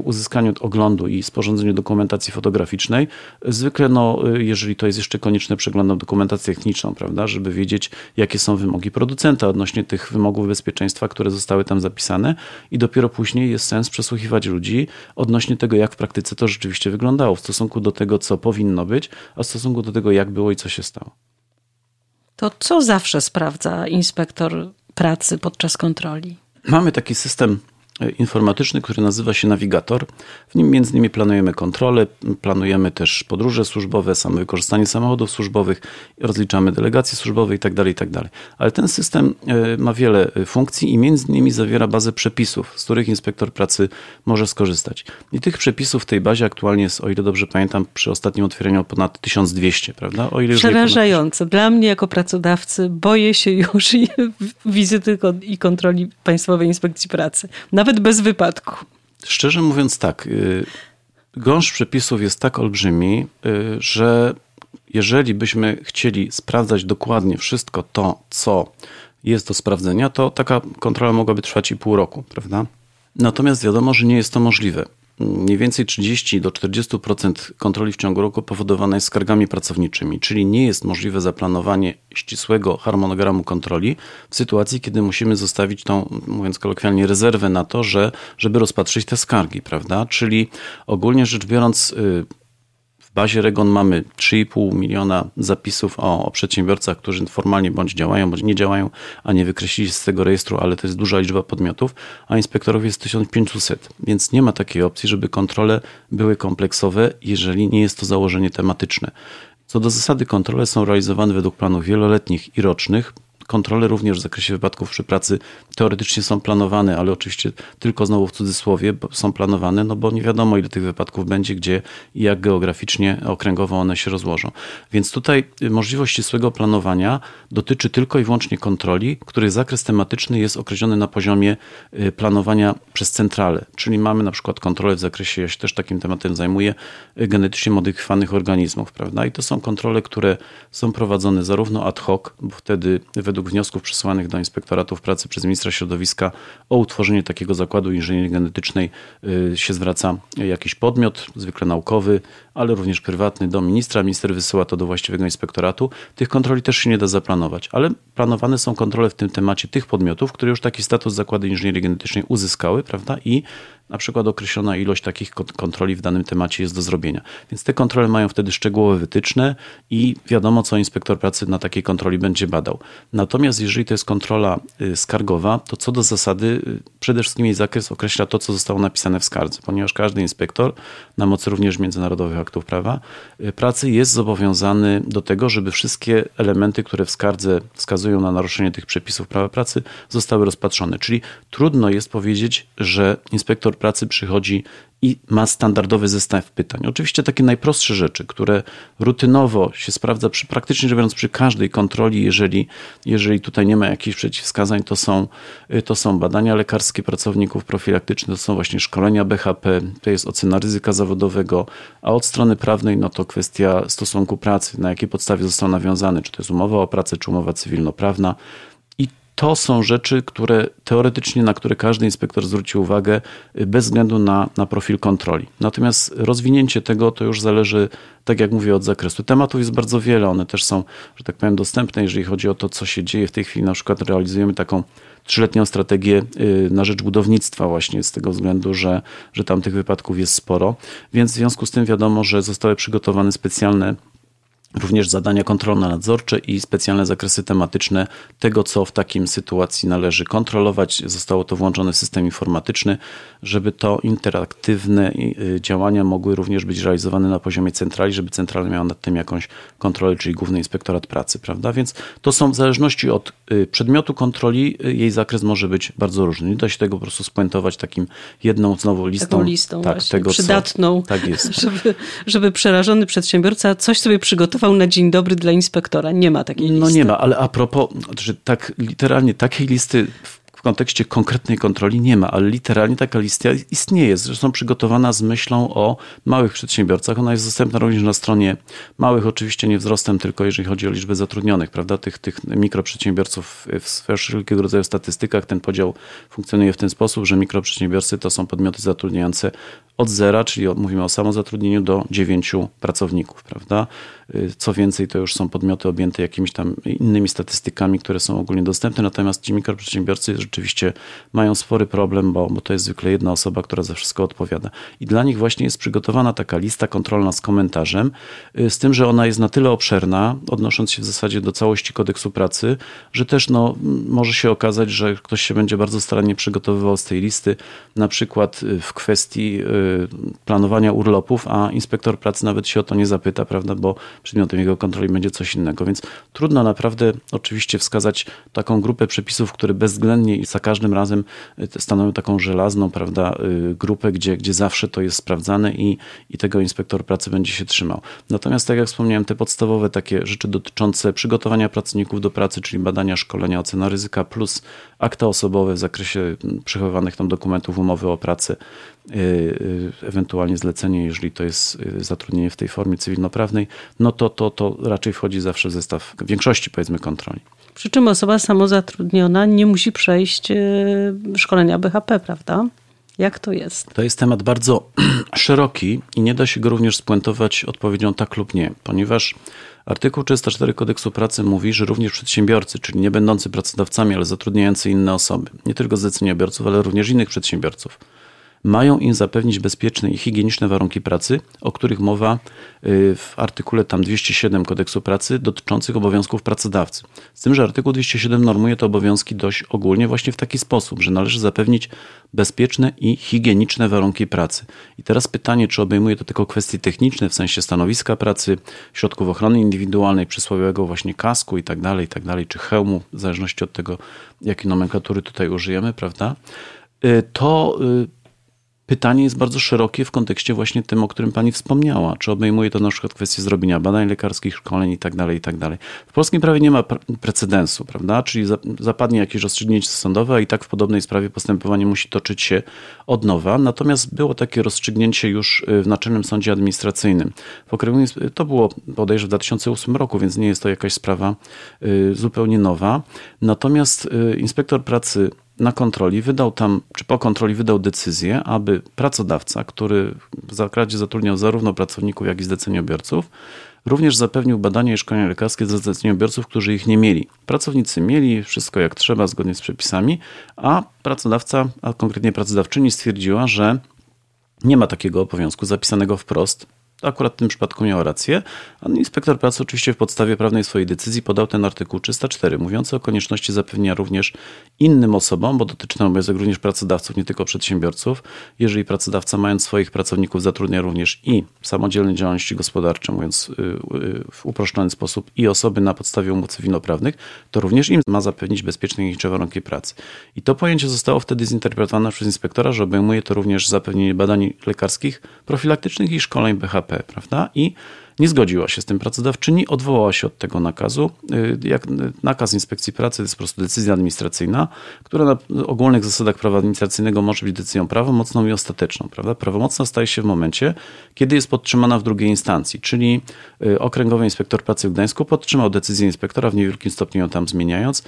[SPEAKER 2] uzyskaniu oglądu i sporządzeniu dokumentacji fotograficznej, zwykle, no, jeżeli to jest jeszcze konieczne, przeglądam dokumentację techniczną, prawda, żeby wiedzieć, jakie są wymogi producenta odnośnie tych wymogów bezpieczeństwa, które zostały tam zapisane i dopiero później jest sens przesłuchiwać ludzi odnośnie tego, jak w praktyce to rzeczywiście wyglądało w stosunku do tego, co powinno być, a w stosunku do tego, jak było i co się stało.
[SPEAKER 1] To co zawsze sprawdza inspektor pracy podczas kontroli?
[SPEAKER 2] Mamy taki system informatyczny, który nazywa się Navigator. W nim między innymi planujemy kontrole, planujemy też podróże służbowe, samo wykorzystanie samochodów służbowych, rozliczamy delegacje służbowe itd., tak itd. Tak Ale ten system e, ma wiele e, funkcji i między innymi zawiera bazę przepisów, z których inspektor pracy może skorzystać. I tych przepisów w tej bazie aktualnie jest, o ile dobrze pamiętam, przy ostatnim otwieraniu ponad 1200, prawda? O ile
[SPEAKER 1] Przerażające. Dla mnie jako pracodawcy boję się już wizyty i kontroli Państwowej Inspekcji Pracy. Nawet nawet bez wypadku.
[SPEAKER 2] Szczerze mówiąc, tak. Y, gąszcz przepisów jest tak olbrzymi, y, że jeżeli byśmy chcieli sprawdzać dokładnie wszystko to, co jest do sprawdzenia, to taka kontrola mogłaby trwać i pół roku, prawda? Natomiast wiadomo, że nie jest to możliwe mniej więcej 30 do 40% kontroli w ciągu roku powodowane jest skargami pracowniczymi, czyli nie jest możliwe zaplanowanie ścisłego harmonogramu kontroli w sytuacji, kiedy musimy zostawić tą, mówiąc kolokwialnie, rezerwę na to, że, żeby rozpatrzyć te skargi, prawda? Czyli ogólnie rzecz biorąc, y, bazie Regon mamy 3,5 miliona zapisów o, o, przedsiębiorcach, którzy formalnie bądź działają, bądź nie działają, a nie wykreślili z tego rejestru, ale to jest duża liczba podmiotów, a inspektorów jest 1500, więc nie ma takiej opcji, żeby kontrole były kompleksowe, jeżeli nie jest to założenie tematyczne. Co do zasady, kontrole są realizowane według planów wieloletnich i rocznych, Kontrole również w zakresie wypadków przy pracy teoretycznie są planowane, ale oczywiście tylko znowu w cudzysłowie są planowane, no bo nie wiadomo ile tych wypadków będzie, gdzie i jak geograficznie, okręgowo one się rozłożą. Więc tutaj możliwość ścisłego planowania dotyczy tylko i wyłącznie kontroli, których zakres tematyczny jest określony na poziomie y, planowania przez centralę. Czyli mamy na przykład kontrolę w zakresie, ja się też takim tematem zajmuję, y, genetycznie modyfikowanych organizmów, prawda? I to są kontrole, które są prowadzone zarówno ad hoc, bo wtedy według według wniosków przesłanych do inspektoratów pracy przez ministra środowiska o utworzenie takiego zakładu inżynierii genetycznej y, się zwraca jakiś podmiot, zwykle naukowy, ale również prywatny do ministra. Minister wysyła to do właściwego inspektoratu. Tych kontroli też się nie da zaplanować, ale planowane są kontrole w tym temacie tych podmiotów, które już taki status zakładu inżynierii genetycznej uzyskały, prawda? I na przykład określona ilość takich kontroli w danym temacie jest do zrobienia. Więc te kontrole mają wtedy szczegółowe wytyczne i wiadomo, co inspektor pracy na takiej kontroli będzie badał. Natomiast jeżeli to jest kontrola y, skargowa, to co do zasady y, przede wszystkim jej zakres określa to, co zostało napisane w skardze, ponieważ każdy inspektor na mocy również międzynarodowych aktów prawa y, pracy jest zobowiązany do tego, żeby wszystkie elementy, które w skardze wskazują na naruszenie tych przepisów prawa pracy, zostały rozpatrzone. Czyli trudno jest powiedzieć, że inspektor pracy przychodzi i ma standardowy zestaw pytań. Oczywiście takie najprostsze rzeczy, które rutynowo się sprawdza przy, praktycznie rzecz biorąc przy każdej kontroli, jeżeli, jeżeli tutaj nie ma jakichś przeciwwskazań, to są, to są badania lekarskie pracowników profilaktyczne, to są właśnie szkolenia BHP, to jest ocena ryzyka zawodowego, a od strony prawnej no to kwestia stosunku pracy, na jakiej podstawie został nawiązany, czy to jest umowa o pracę, czy umowa cywilnoprawna to są rzeczy, które teoretycznie, na które każdy inspektor zwróci uwagę y, bez względu na, na profil kontroli. Natomiast rozwinięcie tego to już zależy, tak jak mówię, od zakresu. Tematów jest bardzo wiele, one też są, że tak powiem, dostępne, jeżeli chodzi o to, co się dzieje w tej chwili. Na przykład realizujemy taką trzyletnią strategię y, na rzecz budownictwa właśnie z tego względu, że, że tam tych wypadków jest sporo. Więc w związku z tym wiadomo, że zostały przygotowane specjalne również zadania kontrolno-nadzorcze i specjalne zakresy tematyczne tego, co w takim sytuacji należy kontrolować. Zostało to włączone w system informatyczny, żeby to interaktywne y, działania mogły również być realizowane na poziomie centrali, żeby centrala miała nad tym jakąś kontrolę, czyli Główny Inspektorat Pracy, prawda? Więc to są w zależności od y, przedmiotu kontroli, y, jej zakres może być bardzo różny. Nie da się tego po prostu spuentować takim jedną znowu listą.
[SPEAKER 1] Taką listą tak, tego, przydatną, co, tak jest. Żeby, żeby przerażony przedsiębiorca coś sobie przygotował na dzień dobry dla inspektora. Nie ma takiej listy.
[SPEAKER 2] No nie ma, ale a propos, że tak literalnie takiej listy kontekście konkretnej kontroli nie ma, ale literalnie taka lista istnieje. Zresztą przygotowana z myślą o małych przedsiębiorcach. Ona jest dostępna również na stronie małych, oczywiście nie wzrostem, tylko jeżeli chodzi o liczbę zatrudnionych, prawda? Tych, tych mikroprzedsiębiorców w wszelkiego rodzaju statystykach ten podział funkcjonuje w ten sposób, że mikroprzedsiębiorcy to są podmioty zatrudniające od zera, czyli mówimy o samozatrudnieniu do dziewięciu pracowników, prawda? Y, co więcej, to już są podmioty objęte jakimiś tam innymi statystykami, które są ogólnie dostępne, natomiast ci mikroprzedsiębiorcy rzeczywiście mają spory problem, bo, bo to jest zwykle jedna osoba, która za wszystko odpowiada. I dla nich właśnie jest przygotowana taka lista kontrolna z komentarzem, y, z tym, że ona jest na tyle obszerna, odnosząc się w zasadzie do całości kodeksu pracy, że też no, może się okazać, że ktoś się będzie bardzo starannie przygotowywał z tej listy, na przykład y, w kwestii planowania urlopów, a inspektor pracy nawet się o to nie zapyta, prawda, bo przedmiotem jego kontroli będzie coś innego. Więc trudno naprawdę oczywiście wskazać taką grupę przepisów, które bezwzględnie i za każdym razem y, stanowią taką żelazną prawda, y, grupę, gdzie, gdzie zawsze to jest sprawdzane i, i tego inspektor pracy będzie się trzymał. Natomiast tak jak wspomniałem, te podstawowe takie rzeczy dotyczące przygotowania pracowników do pracy, czyli badania, szkolenia, ocena ryzyka plus akta osobowe w zakresie przechowywanych tam dokumentów umowy o pracę, ewentualnie zlecenie, jeżeli to jest y, zatrudnienie w tej formie cywilnoprawnej, no to, to, to raczej wchodzi zawsze w zestaw większości powiedzmy kontroli.
[SPEAKER 1] Przy czym osoba samozatrudniona nie musi przejść szkolenia BHP, prawda? Jak to jest?
[SPEAKER 2] To jest temat bardzo szeroki i nie da się go również spuentować odpowiedzią tak lub nie, ponieważ artykuł 304 kodeksu pracy mówi, że również przedsiębiorcy, czyli nie będący pracodawcami, ale zatrudniający inne osoby, nie tylko zleceniobiorców, ale również innych przedsiębiorców, mają im zapewnić bezpieczne i higieniczne warunki pracy, o których mowa y, w artykule tam 207 kodeksu pracy dotyczących obowiązków pracodawcy. Z tym, że artykuł 207 normuje te obowiązki dość ogólnie właśnie w taki sposób, że należy zapewnić bezpieczne i higieniczne warunki pracy. I teraz pytanie, czy obejmuje to tylko kwestie techniczne w sensie stanowiska pracy, środków ochrony indywidualnej, przysłowiowego właśnie kasku i tak dalej, tak czy hełmu, w zależności od tego, jakiej nomenklatury tutaj użyjemy, prawda? Y, to y, pytanie jest bardzo szerokie w kontekście właśnie tym, o którym pani wspomniała. Czy obejmuje to na przykład kwestię zrobienia badań lekarskich, szkoleń i tak dalej, i tak. W polskim prawie nie ma precedensu, prawda? Czyli zapadnie jakieś rozstrzygnięcie sądowe, a i tak w podobnej sprawie postępowanie musi toczyć się od nowa. Natomiast było takie rozstrzygnięcie już y, w Naczelnym Sądzie Administracyjnym. W okręgu, to było bodajże w 2008 roku, więc nie jest to jakaś sprawa y, zupełnie nowa. Natomiast y, inspektor pracy na kontroli wydał tam, czy po kontroli wydał decyzję, aby pracodawca, który w zakładzie zatrudniał zarówno pracowników, jak i zleceniobiorców, również zapewnił badania i szkolenia lekarskie dla zleceniobiorców, którzy ich nie mieli. Pracownicy mieli wszystko jak trzeba, zgodnie z przepisami, a pracodawca, a konkretnie pracodawczyni stwierdziła, że nie ma takiego obowiązku zapisanego wprost akurat w tym przypadku miał rację. A inspektor pracy oczywiście w podstawie prawnej swojej decyzji podał ten artykuł 304, mówiący o konieczności zapewnienia również innym osobom, bo dotyczy ten obowiązek również pracodawców, nie tylko przedsiębiorców. Jeżeli pracodawca mając swoich pracowników zatrudnia również i samodzielne działalności gospodarcze, mówiąc y, y, w uproszczony sposób, i osoby na podstawie umów cywilnoprawnych, to również im ma zapewnić bezpieczne i higieniczne warunki pracy. I to pojęcie zostało wtedy zinterpretowane przez inspektora, że obejmuje to również zapewnienie badań lekarskich, profilaktycznych i szkoleń BHP prawda? I nie zgodziła się z tym pracodawczyni, odwołała się od tego nakazu. Y, jak nakaz inspekcji pracy to jest po prostu decyzja administracyjna, która na ogólnych zasadach prawa administracyjnego może być decyzją prawomocną i ostateczną. Prawda? Prawomocna staje się w momencie, kiedy jest podtrzymana w drugiej instancji, czyli y, Okręgowy Inspektor Pracy w Gdańsku podtrzymał decyzję inspektora, w niewielkim stopniu ją tam zmieniając,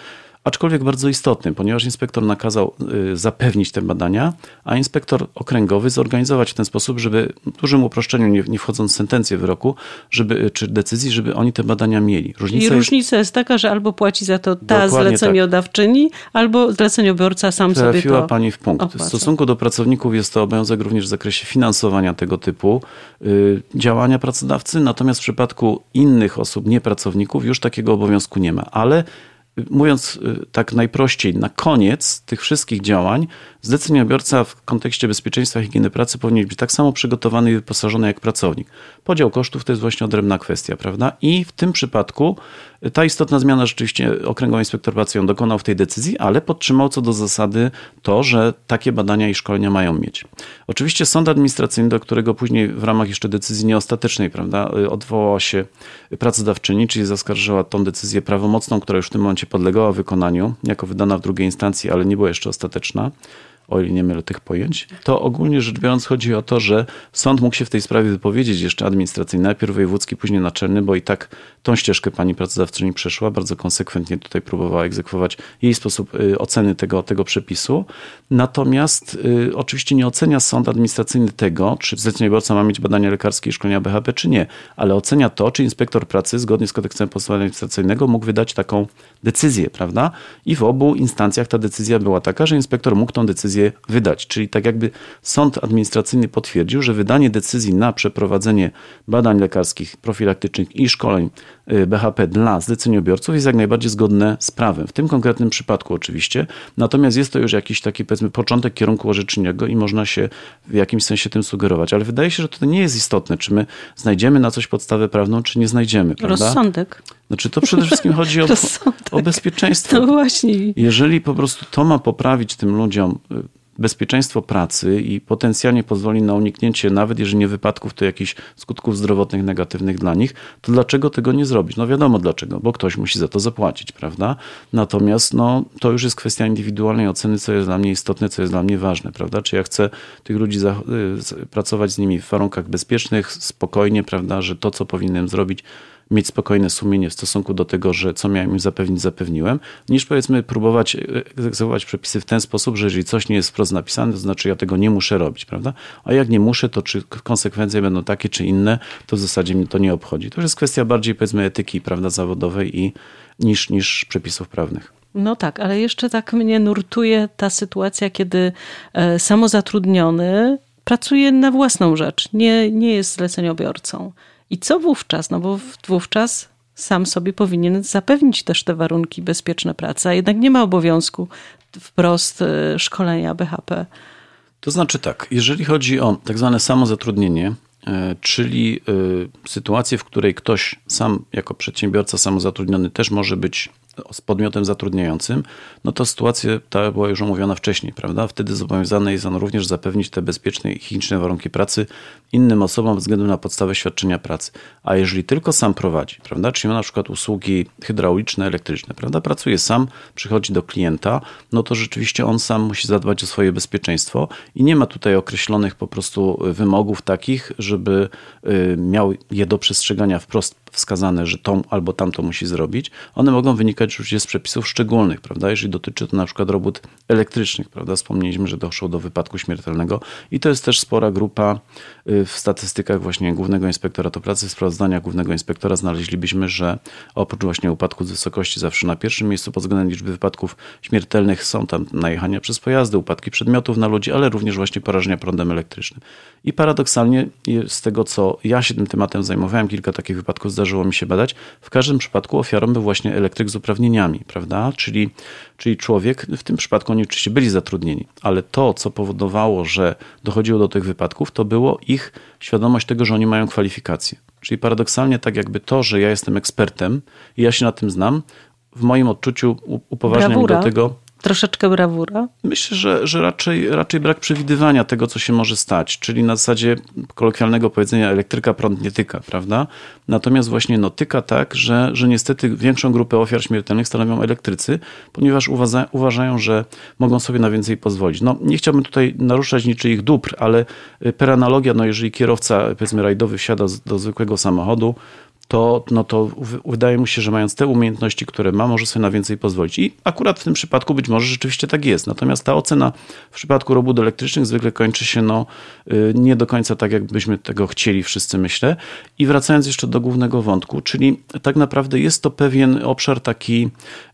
[SPEAKER 2] aczkolwiek bardzo istotny, ponieważ inspektor nakazał y, zapewnić te badania, a inspektor okręgowy zorganizować w ten sposób, żeby w dużym uproszczeniu, nie, nie wchodząc w sentencję wyroku, żeby, y, czy decyzji, żeby oni te badania mieli.
[SPEAKER 1] Różnica I różnica jest, jest taka, że albo płaci za to ta zleceniodawczyni, tak. albo zleceniobiorca sam Trafiła sobie to
[SPEAKER 2] Trafiła pani w punkt. Opłaca. W stosunku do pracowników jest to obowiązek również w zakresie finansowania tego typu y, działania pracodawcy, natomiast w przypadku innych osób, nie pracowników, już takiego obowiązku nie ma, ale mówiąc y, tak najprościej, na koniec tych wszystkich działań zleceniobiorca w kontekście bezpieczeństwa higieny pracy powinien być tak samo przygotowany i wyposażony jak pracownik. Podział kosztów to jest właśnie odrębna kwestia, prawda? I w tym przypadku ta istotna zmiana rzeczywiście Okręgowy Inspektor Pracy ją dokonał w tej decyzji, ale podtrzymał co do zasady to, że takie badania i szkolenia mają mieć. Oczywiście sąd administracyjny, do którego później w ramach jeszcze decyzji nieostatecznej, prawda, y, odwołała się pracodawczyni, czyli zaskarżyła tą decyzję prawomocną, która już w tym momencie momencie podlegała wykonaniu, jako wydana w drugiej instancji, ale nie była jeszcze ostateczna, o ile nie mylę tych pojęć, to ogólnie rzecz biorąc chodzi o to, że sąd mógł się w tej sprawie wypowiedzieć jeszcze administracyjnie, najpierw wojewódzki, później naczelny, bo i tak tą ścieżkę pani pracodawczyni przeszła, bardzo konsekwentnie tutaj próbowała egzekwować jej sposób y, oceny tego, tego przepisu. Natomiast y, oczywiście nie ocenia sąd administracyjny tego, czy zleceniobiorca ma mieć badania lekarskie i szkolenia BHP, czy nie, ale ocenia to, czy inspektor pracy zgodnie z kodeksem postępowania administracyjnego mógł wydać taką decyzję, prawda? I w obu instancjach ta decyzja była taka, że inspektor mógł tą decyzję decyzję wydać. Czyli tak jakby sąd administracyjny potwierdził, że wydanie decyzji na przeprowadzenie badań lekarskich, profilaktycznych i szkoleń y, BHP dla zleceniobiorców jest jak najbardziej zgodne z prawem. W tym konkretnym przypadku oczywiście. Natomiast jest to już jakiś taki powiedzmy początek kierunku orzeczeniowego i można się w jakimś sensie tym sugerować. Ale wydaje się, że to nie jest istotne, czy my znajdziemy na coś podstawę prawną, czy nie znajdziemy. Prawda?
[SPEAKER 1] Rozsądek.
[SPEAKER 2] Znaczy to przede wszystkim chodzi o, o bezpieczeństwo.
[SPEAKER 1] No właśnie.
[SPEAKER 2] Jeżeli po prostu to ma poprawić tym ludziom y, bezpieczeństwo pracy i potencjalnie pozwoli na uniknięcie, nawet jeżeli nie wypadków, to jakichś skutków zdrowotnych negatywnych dla nich, to dlaczego tego nie zrobić? No wiadomo dlaczego, bo ktoś musi za to zapłacić, prawda? Natomiast no, to już jest kwestia indywidualnej oceny, co jest dla mnie istotne, co jest dla mnie ważne, prawda? Czy ja chcę tych ludzi y, pracować z nimi w warunkach bezpiecznych, spokojnie, prawda, że to, co powinienem zrobić, mieć spokojne sumienie w stosunku do tego, że co miałem im zapewnić, zapewniłem, niż powiedzmy próbować egzekwować przepisy w ten sposób, że jeżeli coś nie jest wprost napisane, to znaczy ja tego nie muszę robić, prawda? A jak nie muszę, to czy konsekwencje będą takie czy inne, to w zasadzie mnie to nie obchodzi. To już jest kwestia bardziej powiedzmy etyki, prawda, zawodowej i niż, niż przepisów prawnych.
[SPEAKER 1] No tak, ale jeszcze tak mnie nurtuje ta sytuacja, kiedy e, samozatrudniony pracuje na własną rzecz, nie, nie jest zleceniobiorcą. I co wówczas? No bo wówczas sam sobie powinien zapewnić też te warunki bezpieczne pracy, a jednak nie ma obowiązku wprost e, szkolenia BHP.
[SPEAKER 2] To znaczy tak, jeżeli chodzi o tak zwane samozatrudnienie, e, czyli e, sytuację, w której ktoś sam jako przedsiębiorca samozatrudniony też może być z podmiotem zatrudniającym, no to sytuacja ta była już omówiona wcześniej, prawda? Wtedy zobowiązany jest on również zapewnić te bezpieczne i higieniczne warunki pracy innym osobom względu na podstawę świadczenia pracy. A jeżeli tylko sam prowadzi, prawda? Czyli ma na przykład usługi hydrauliczne, elektryczne, prawda? Pracuje sam, przychodzi do klienta, no to rzeczywiście on sam musi zadbać o swoje bezpieczeństwo i nie ma tutaj określonych po prostu wymogów takich, żeby y, miał je do przestrzegania wprost wskazane, że tą albo tamto musi zrobić. One mogą wynikać już z przepisów szczególnych, prawda? Jeżeli dotyczy to na przykład robót elektrycznych, prawda? Wspomnieliśmy, że doszło do wypadku śmiertelnego i to jest też spora grupa w statystykach właśnie Głównego Inspektoratu Pracy, w sprawozdaniach Głównego Inspektora znaleźlibyśmy, że oprócz właśnie upadku z wysokości zawsze na pierwszym miejscu pod względem liczby wypadków śmiertelnych są tam najechania przez pojazdy, upadki przedmiotów na ludzi, ale również właśnie porażenia prądem elektrycznym. I paradoksalnie z tego, co ja się tym tematem zajmowałem, kilka takich wypadków zdarzyło mi się badać, w każdym przypadku ofiarą był właśnie elektryk z uprawnieniami, prawda? Czyli, czyli człowiek, w tym przypadku oni oczywiście byli zatrudnieni, ale to, co powodowało, że dochodziło do tych wypadków, to było ich świadomość tego, że oni mają kwalifikacje. Czyli paradoksalnie tak jakby to, że ja jestem ekspertem i ja się na tym znam, w moim odczuciu upoważnia mnie do tego
[SPEAKER 1] troszeczkę brawura?
[SPEAKER 2] Myślę, że, że raczej, raczej brak przewidywania tego, co się może stać, czyli na zasadzie kolokwialnego powiedzenia elektryka prąd nie tyka, prawda? Natomiast właśnie no, tyka tak, że, że niestety większą grupę ofiar śmiertelnych stanowią elektrycy, ponieważ uważa, uważają, że mogą sobie na więcej pozwolić. No, nie chciałbym tutaj naruszać niczyich dóbr, ale per analogia, no, jeżeli kierowca powiedzmy rajdowy wsiada do zwykłego samochodu, to, no to wydaje mu się, że mając te umiejętności, które ma, może sobie na więcej pozwolić. I akurat w tym przypadku być może rzeczywiście tak jest. Natomiast ta ocena w przypadku robót elektrycznych zwykle kończy się no, y, nie do końca tak, jakbyśmy tego chcieli wszyscy, myślę. I wracając jeszcze do głównego wątku, czyli tak naprawdę jest to pewien obszar taki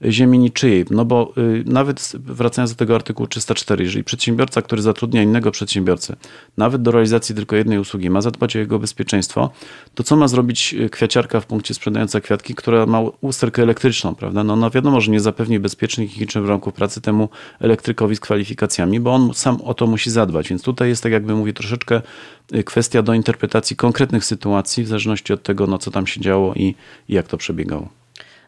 [SPEAKER 2] ziemi niczyjej. No bo y, nawet wracając do tego artykułu 304, jeżeli przedsiębiorca, który zatrudnia innego przedsiębiorcę, nawet do realizacji tylko jednej usługi, ma zadbać o jego bezpieczeństwo, to co ma zrobić y, kwiaciarka w punkcie sprzedająca kwiatki, która ma usterkę elektryczną, prawda? No, no wiadomo, że nie zapewni bezpiecznych i higienicznych warunków pracy temu elektrykowi z kwalifikacjami, bo on sam o to musi zadbać. Więc tutaj jest, tak jakby mówię, troszeczkę y, kwestia do interpretacji konkretnych sytuacji, w zależności od tego, no, co tam się działo i, i jak to przebiegało.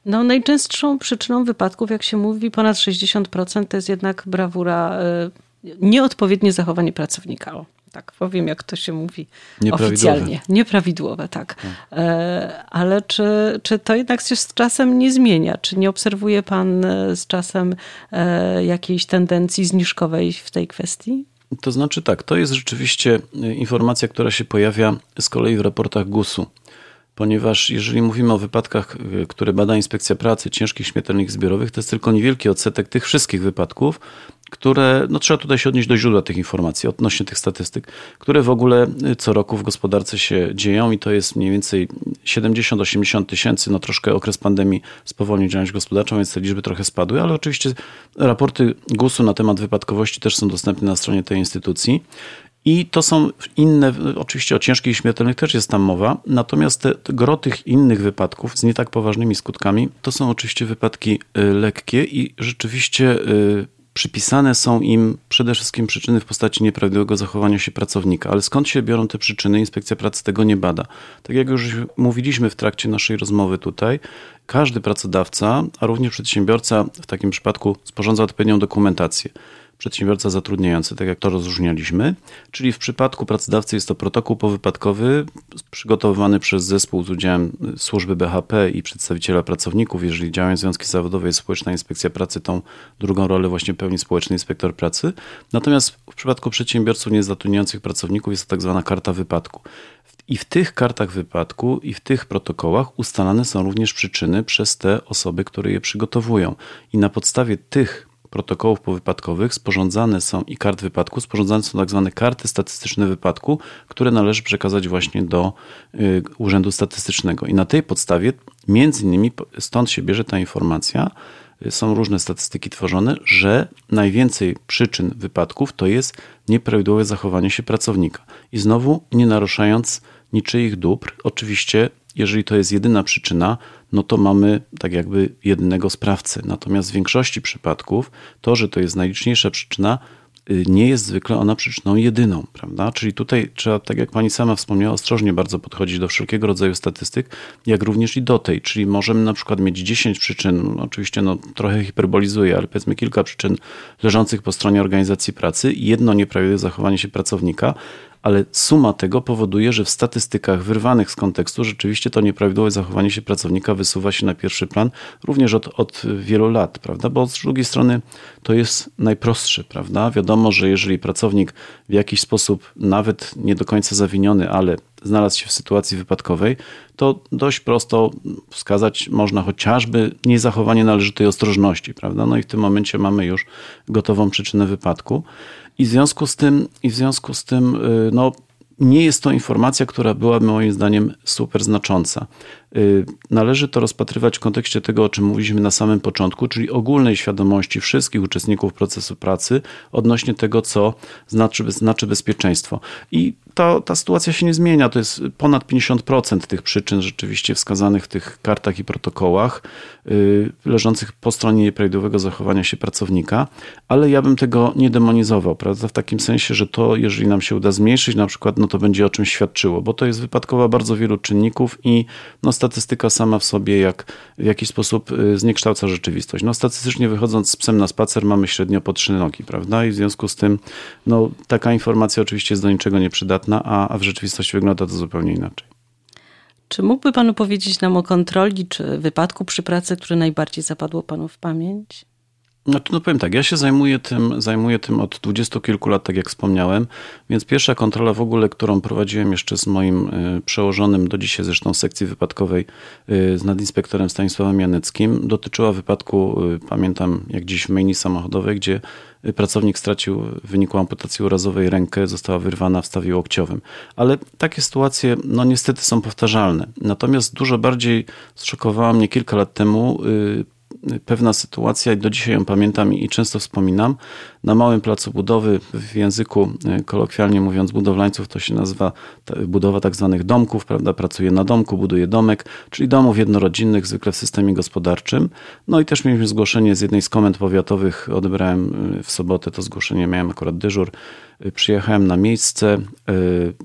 [SPEAKER 1] No, najczęstszą przyczyną wypadków, jak się mówi, ponad 60% to jest jednak brawura, y, nieodpowiednie zachowanie pracownika. Tak powiem, jak to się mówi oficjalnie. Nieprawidłowe, tak. tak. E, ale czy, czy to jednak się z czasem nie zmienia? Czy nie obserwuje pan e, z czasem e, jakiejś tendencji zniżkowej w tej kwestii?
[SPEAKER 2] To znaczy tak, to jest rzeczywiście informacja, która się pojawia z kolei w raportach GUS-u ponieważ jeżeli mówimy o wypadkach, y, które bada Inspekcja Pracy, ciężkich śmiertelnych zbiorowych, to jest tylko niewielki odsetek tych wszystkich wypadków, które, no trzeba tutaj się odnieść do źródła tych informacji, odnośnie tych statystyk, które w ogóle y, co roku w gospodarce się dzieją i to jest mniej więcej 70-80 tysięcy, no troszkę okres pandemii spowolnił działalność gospodarczą, więc te liczby trochę spadły, ale oczywiście raporty GUS-u na temat wypadkowości też są dostępne na stronie tej instytucji. I to są inne, oczywiście o ciężkich i śmiertelnych też jest tam mowa, natomiast te, gro tych innych wypadków z nie tak poważnymi skutkami to są oczywiście wypadki y, lekkie i rzeczywiście y, przypisane są im przede wszystkim przyczyny w postaci nieprawidłowego zachowania się pracownika. Ale skąd się biorą te przyczyny? Inspekcja pracy tego nie bada. Tak jak już mówiliśmy w trakcie naszej rozmowy tutaj, każdy pracodawca, a również przedsiębiorca w takim przypadku sporządza odpowiednią dokumentację przedsiębiorca zatrudniający, tak jak to rozróżnialiśmy. Czyli w przypadku pracodawcy jest to protokół powypadkowy przygotowywany przez zespół z udziałem służby BHP i przedstawiciela pracowników. Jeżeli działają związki zawodowe, jest Społeczna Inspekcja Pracy, tą drugą rolę właśnie pełni Społeczny Inspektor Pracy. Natomiast w przypadku przedsiębiorców niezatrudniających pracowników jest to tak zwana karta wypadku. I w tych kartach wypadku i w tych protokołach ustalane są również przyczyny przez te osoby, które je przygotowują. I na podstawie tych protokołów powypadkowych sporządzane są i kart wypadku, sporządzane są tak zwane karty statystyczne wypadku, które należy przekazać właśnie do y, Urzędu Statystycznego. I na tej podstawie, między innymi stąd się bierze ta informacja, y, są różne statystyki tworzone, że najwięcej przyczyn wypadków to jest nieprawidłowe zachowanie się pracownika. I znowu nie naruszając niczyich dóbr, oczywiście jeżeli to jest jedyna przyczyna, no to mamy tak jakby jednego sprawcę. Natomiast w większości przypadków to, że to jest najliczniejsza przyczyna, y, nie jest zwykle ona przyczyną jedyną, prawda? Czyli tutaj trzeba, tak jak pani sama wspomniała, ostrożnie bardzo podchodzić do wszelkiego rodzaju statystyk, jak również i do tej. Czyli możemy na przykład mieć 10 przyczyn, oczywiście no, trochę hiperbolizuję, ale powiedzmy kilka przyczyn leżących po stronie organizacji pracy jedno nieprawidłowe zachowanie się pracownika, ale suma tego powoduje, że w statystykach wyrwanych z kontekstu rzeczywiście to nieprawidłowe zachowanie się pracownika wysuwa się na pierwszy plan również od, od wielu lat, prawda? Bo z drugiej strony to jest najprostsze, prawda? Wiadomo, że jeżeli pracownik w jakiś sposób, nawet nie do końca zawiniony, ale znalazł się w sytuacji wypadkowej, to dość prosto wskazać można chociażby niezachowanie należytej ostrożności, prawda? No i w tym momencie mamy już gotową przyczynę wypadku. I w związku z tym, i w związku z tym y, no, nie jest to informacja, która byłaby moim zdaniem super znacząca. Y, należy to rozpatrywać w kontekście tego, o czym mówiliśmy na samym początku, czyli ogólnej świadomości wszystkich uczestników procesu pracy odnośnie tego, co znaczy, znaczy bezpieczeństwo. I ta, ta sytuacja się nie zmienia. To jest ponad 50% tych przyczyn rzeczywiście wskazanych w tych kartach i protokołach, yy, leżących po stronie nieprawidłowego zachowania się pracownika, ale ja bym tego nie demonizował, prawda? W takim sensie, że to, jeżeli nam się uda zmniejszyć na przykład, no to będzie o czymś świadczyło, bo to jest wypadkowa bardzo wielu czynników i no, statystyka sama w sobie jak w jakiś sposób y, zniekształca rzeczywistość. No, statystycznie wychodząc z psem na spacer mamy średnio po trzy nogi, prawda? I w związku z tym no, taka informacja oczywiście jest do niczego nieprzydatna, a, a w rzeczywistości wygląda to zupełnie inaczej.
[SPEAKER 1] Czy mógłby Pan opowiedzieć nam o kontroli czy wypadku przy pracy, który najbardziej zapadło Panu w pamięć?
[SPEAKER 2] No, no powiem tak, ja się zajmuję tym, zajmuję tym od dwudziestu kilku lat, tak jak wspomniałem, więc pierwsza kontrola w ogóle, którą prowadziłem jeszcze z moim y, przełożonym do dzisiaj zresztą sekcji wypadkowej y, z nadinspektorem Stanisławem Janeckim, dotyczyła wypadku, y, pamiętam jak dziś w menu samochodowej, gdzie pracownik stracił w wyniku amputacji urazowej rękę, została wyrwana w stawie łokciowym. Ale takie sytuacje, no niestety są powtarzalne. Natomiast dużo bardziej zszokowała mnie kilka lat temu pewna sytuacja i do dzisiaj ją pamiętam i często wspominam. Na małym placu budowy, w języku e, kolokwialnie mówiąc budowlańców, to się nazywa budowa tak zwanych domków, prawda? Pracuje na domku, buduje domek, czyli domów jednorodzinnych, zwykle w systemie gospodarczym. No i też mieliśmy zgłoszenie z jednej z komend powiatowych, odebrałem e, w sobotę to zgłoszenie, miałem akurat dyżur. E, przyjechałem na miejsce,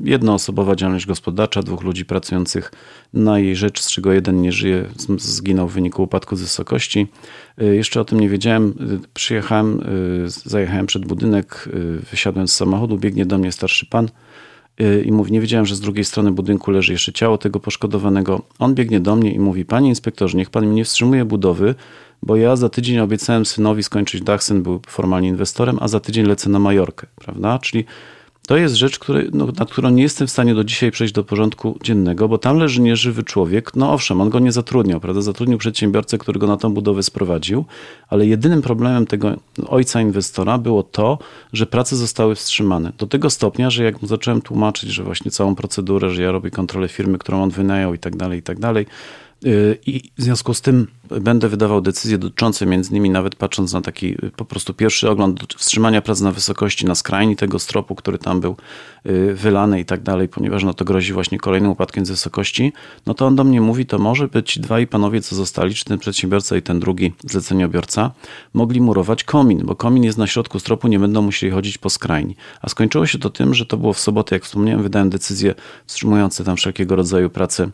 [SPEAKER 2] jednoosobowa działalność gospodarcza, dwóch ludzi pracujących na jej rzecz, z czego jeden nie żyje, zginął w wyniku upadku z wysokości. Jeszcze o tym nie wiedziałem. Przyjechałem, zajechałem przed budynek, wysiadłem z samochodu, biegnie do mnie starszy pan i mówi, nie wiedziałem, że z drugiej strony budynku leży jeszcze ciało tego poszkodowanego. On biegnie do mnie i mówi, panie inspektorze, niech pan mi nie wstrzymuje budowy, bo ja za tydzień obiecałem synowi skończyć dach, syn był formalnie inwestorem, a za tydzień lecę na Majorkę, prawda? Czyli to jest rzecz, który, no, nad którą nie jestem w stanie do dzisiaj przejść do porządku dziennego, bo tam leży nieżywy człowiek. No owszem, on go nie zatrudniał, prawda? Zatrudnił przedsiębiorcę, który go na tą budowę sprowadził, ale jedynym problemem tego ojca inwestora było to, że prace zostały wstrzymane. Do tego stopnia, że jak mu zacząłem tłumaczyć, że właśnie całą procedurę, że ja robię kontrolę firmy, którą on wynajął i tak dalej, i tak dalej, i w związku z tym będę wydawał decyzje dotyczące między innymi nawet patrząc na taki y, po prostu pierwszy ogląd wstrzymania prac na wysokości, na skrajni tego stropu, który tam był y, wylany i tak dalej, ponieważ no to grozi właśnie kolejnym upadkiem z wysokości, no to on do mnie mówi, to może być dwaj panowie, co zostali, czy ten przedsiębiorca i ten drugi zleceniobiorca, mogli murować komin, bo komin jest na środku stropu, nie będą musieli chodzić po skrajni. A skończyło się to tym, że to było w sobotę, jak wspomniałem, wydałem decyzje wstrzymujące tam wszelkiego rodzaju prace y,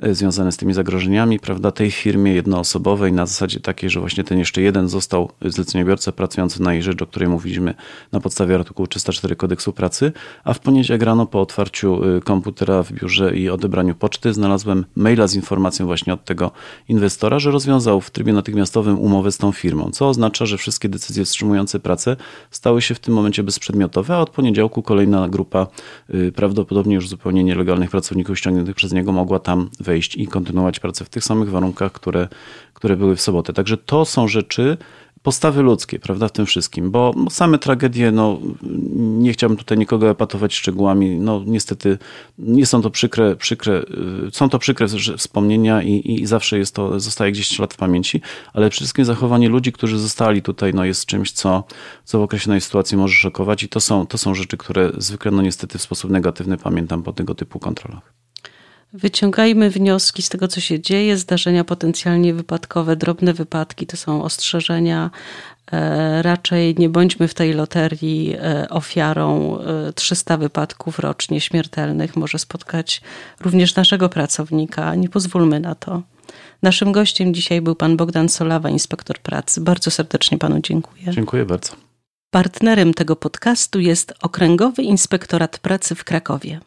[SPEAKER 2] związane z tymi zagrożeniami, prawda, tej firmie jednoosobowej osobowej na zasadzie takiej, że właśnie ten jeszcze jeden został zleceniobiorca pracujący na jej rzecz, o której mówiliśmy na podstawie artykułu 304 kodeksu pracy, a w poniedziałek rano po otwarciu y, komputera w biurze i odebraniu poczty znalazłem maila z informacją właśnie od tego inwestora, że rozwiązał w trybie natychmiastowym umowę z tą firmą, co oznacza, że wszystkie decyzje wstrzymujące pracę stały się w tym momencie bezprzedmiotowe, a od poniedziałku kolejna grupa y, prawdopodobnie już zupełnie nielegalnych pracowników ściągniętych przez niego mogła tam wejść i kontynuować pracę w tych samych warunkach, które które były w sobotę. Także to są rzeczy, postawy ludzkie, prawda, w tym wszystkim, bo same tragedie, no nie chciałbym tutaj nikogo epatować szczegółami, no niestety nie są to przykre, przykre są to przykre wspomnienia i, i zawsze jest to, zostaje gdzieś ślad w pamięci, ale przede wszystkim zachowanie ludzi, którzy zostali tutaj, no jest czymś, co, co w określonej sytuacji może szokować i to są, to są rzeczy, które zwykle, no niestety w sposób negatywny pamiętam po tego typu kontrolach.
[SPEAKER 1] Wyciągajmy wnioski z tego, co się dzieje, zdarzenia potencjalnie wypadkowe, drobne wypadki to są ostrzeżenia. E, raczej nie bądźmy w tej loterii e, ofiarą 300 e, wypadków rocznie śmiertelnych. Może spotkać również naszego pracownika. Nie pozwólmy na to. Naszym gościem dzisiaj był pan Bogdan Solawa, inspektor pracy. Bardzo serdecznie panu dziękuję.
[SPEAKER 2] Dziękuję bardzo.
[SPEAKER 1] Partnerem tego podcastu jest Okręgowy Inspektorat Pracy w Krakowie.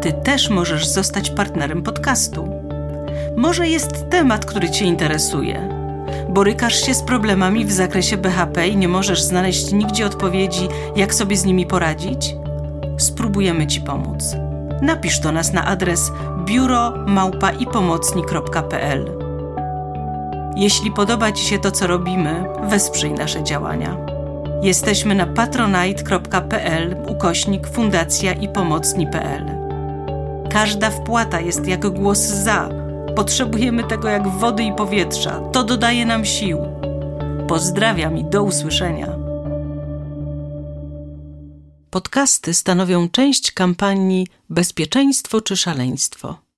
[SPEAKER 1] Ty też możesz zostać partnerem podcastu. Może jest temat, który Cię interesuje. Borykasz się z problemami w zakresie BHP i nie możesz znaleźć nigdzie odpowiedzi, jak sobie z nimi poradzić? Spróbujemy Ci pomóc. Napisz do nas na adres biuromałpaipomocni.pl. Jeśli podoba Ci się to, co robimy, wesprzyj nasze działania. Jesteśmy na patronite.pl ukośnik fundacja i pomocni.pl. Każda wpłata jest jak głos za. Potrzebujemy tego jak wody i powietrza. To dodaje nam sił. Pozdrawiam i do usłyszenia. Podcasty stanowią część kampanii Bezpieczeństwo czy szaleństwo.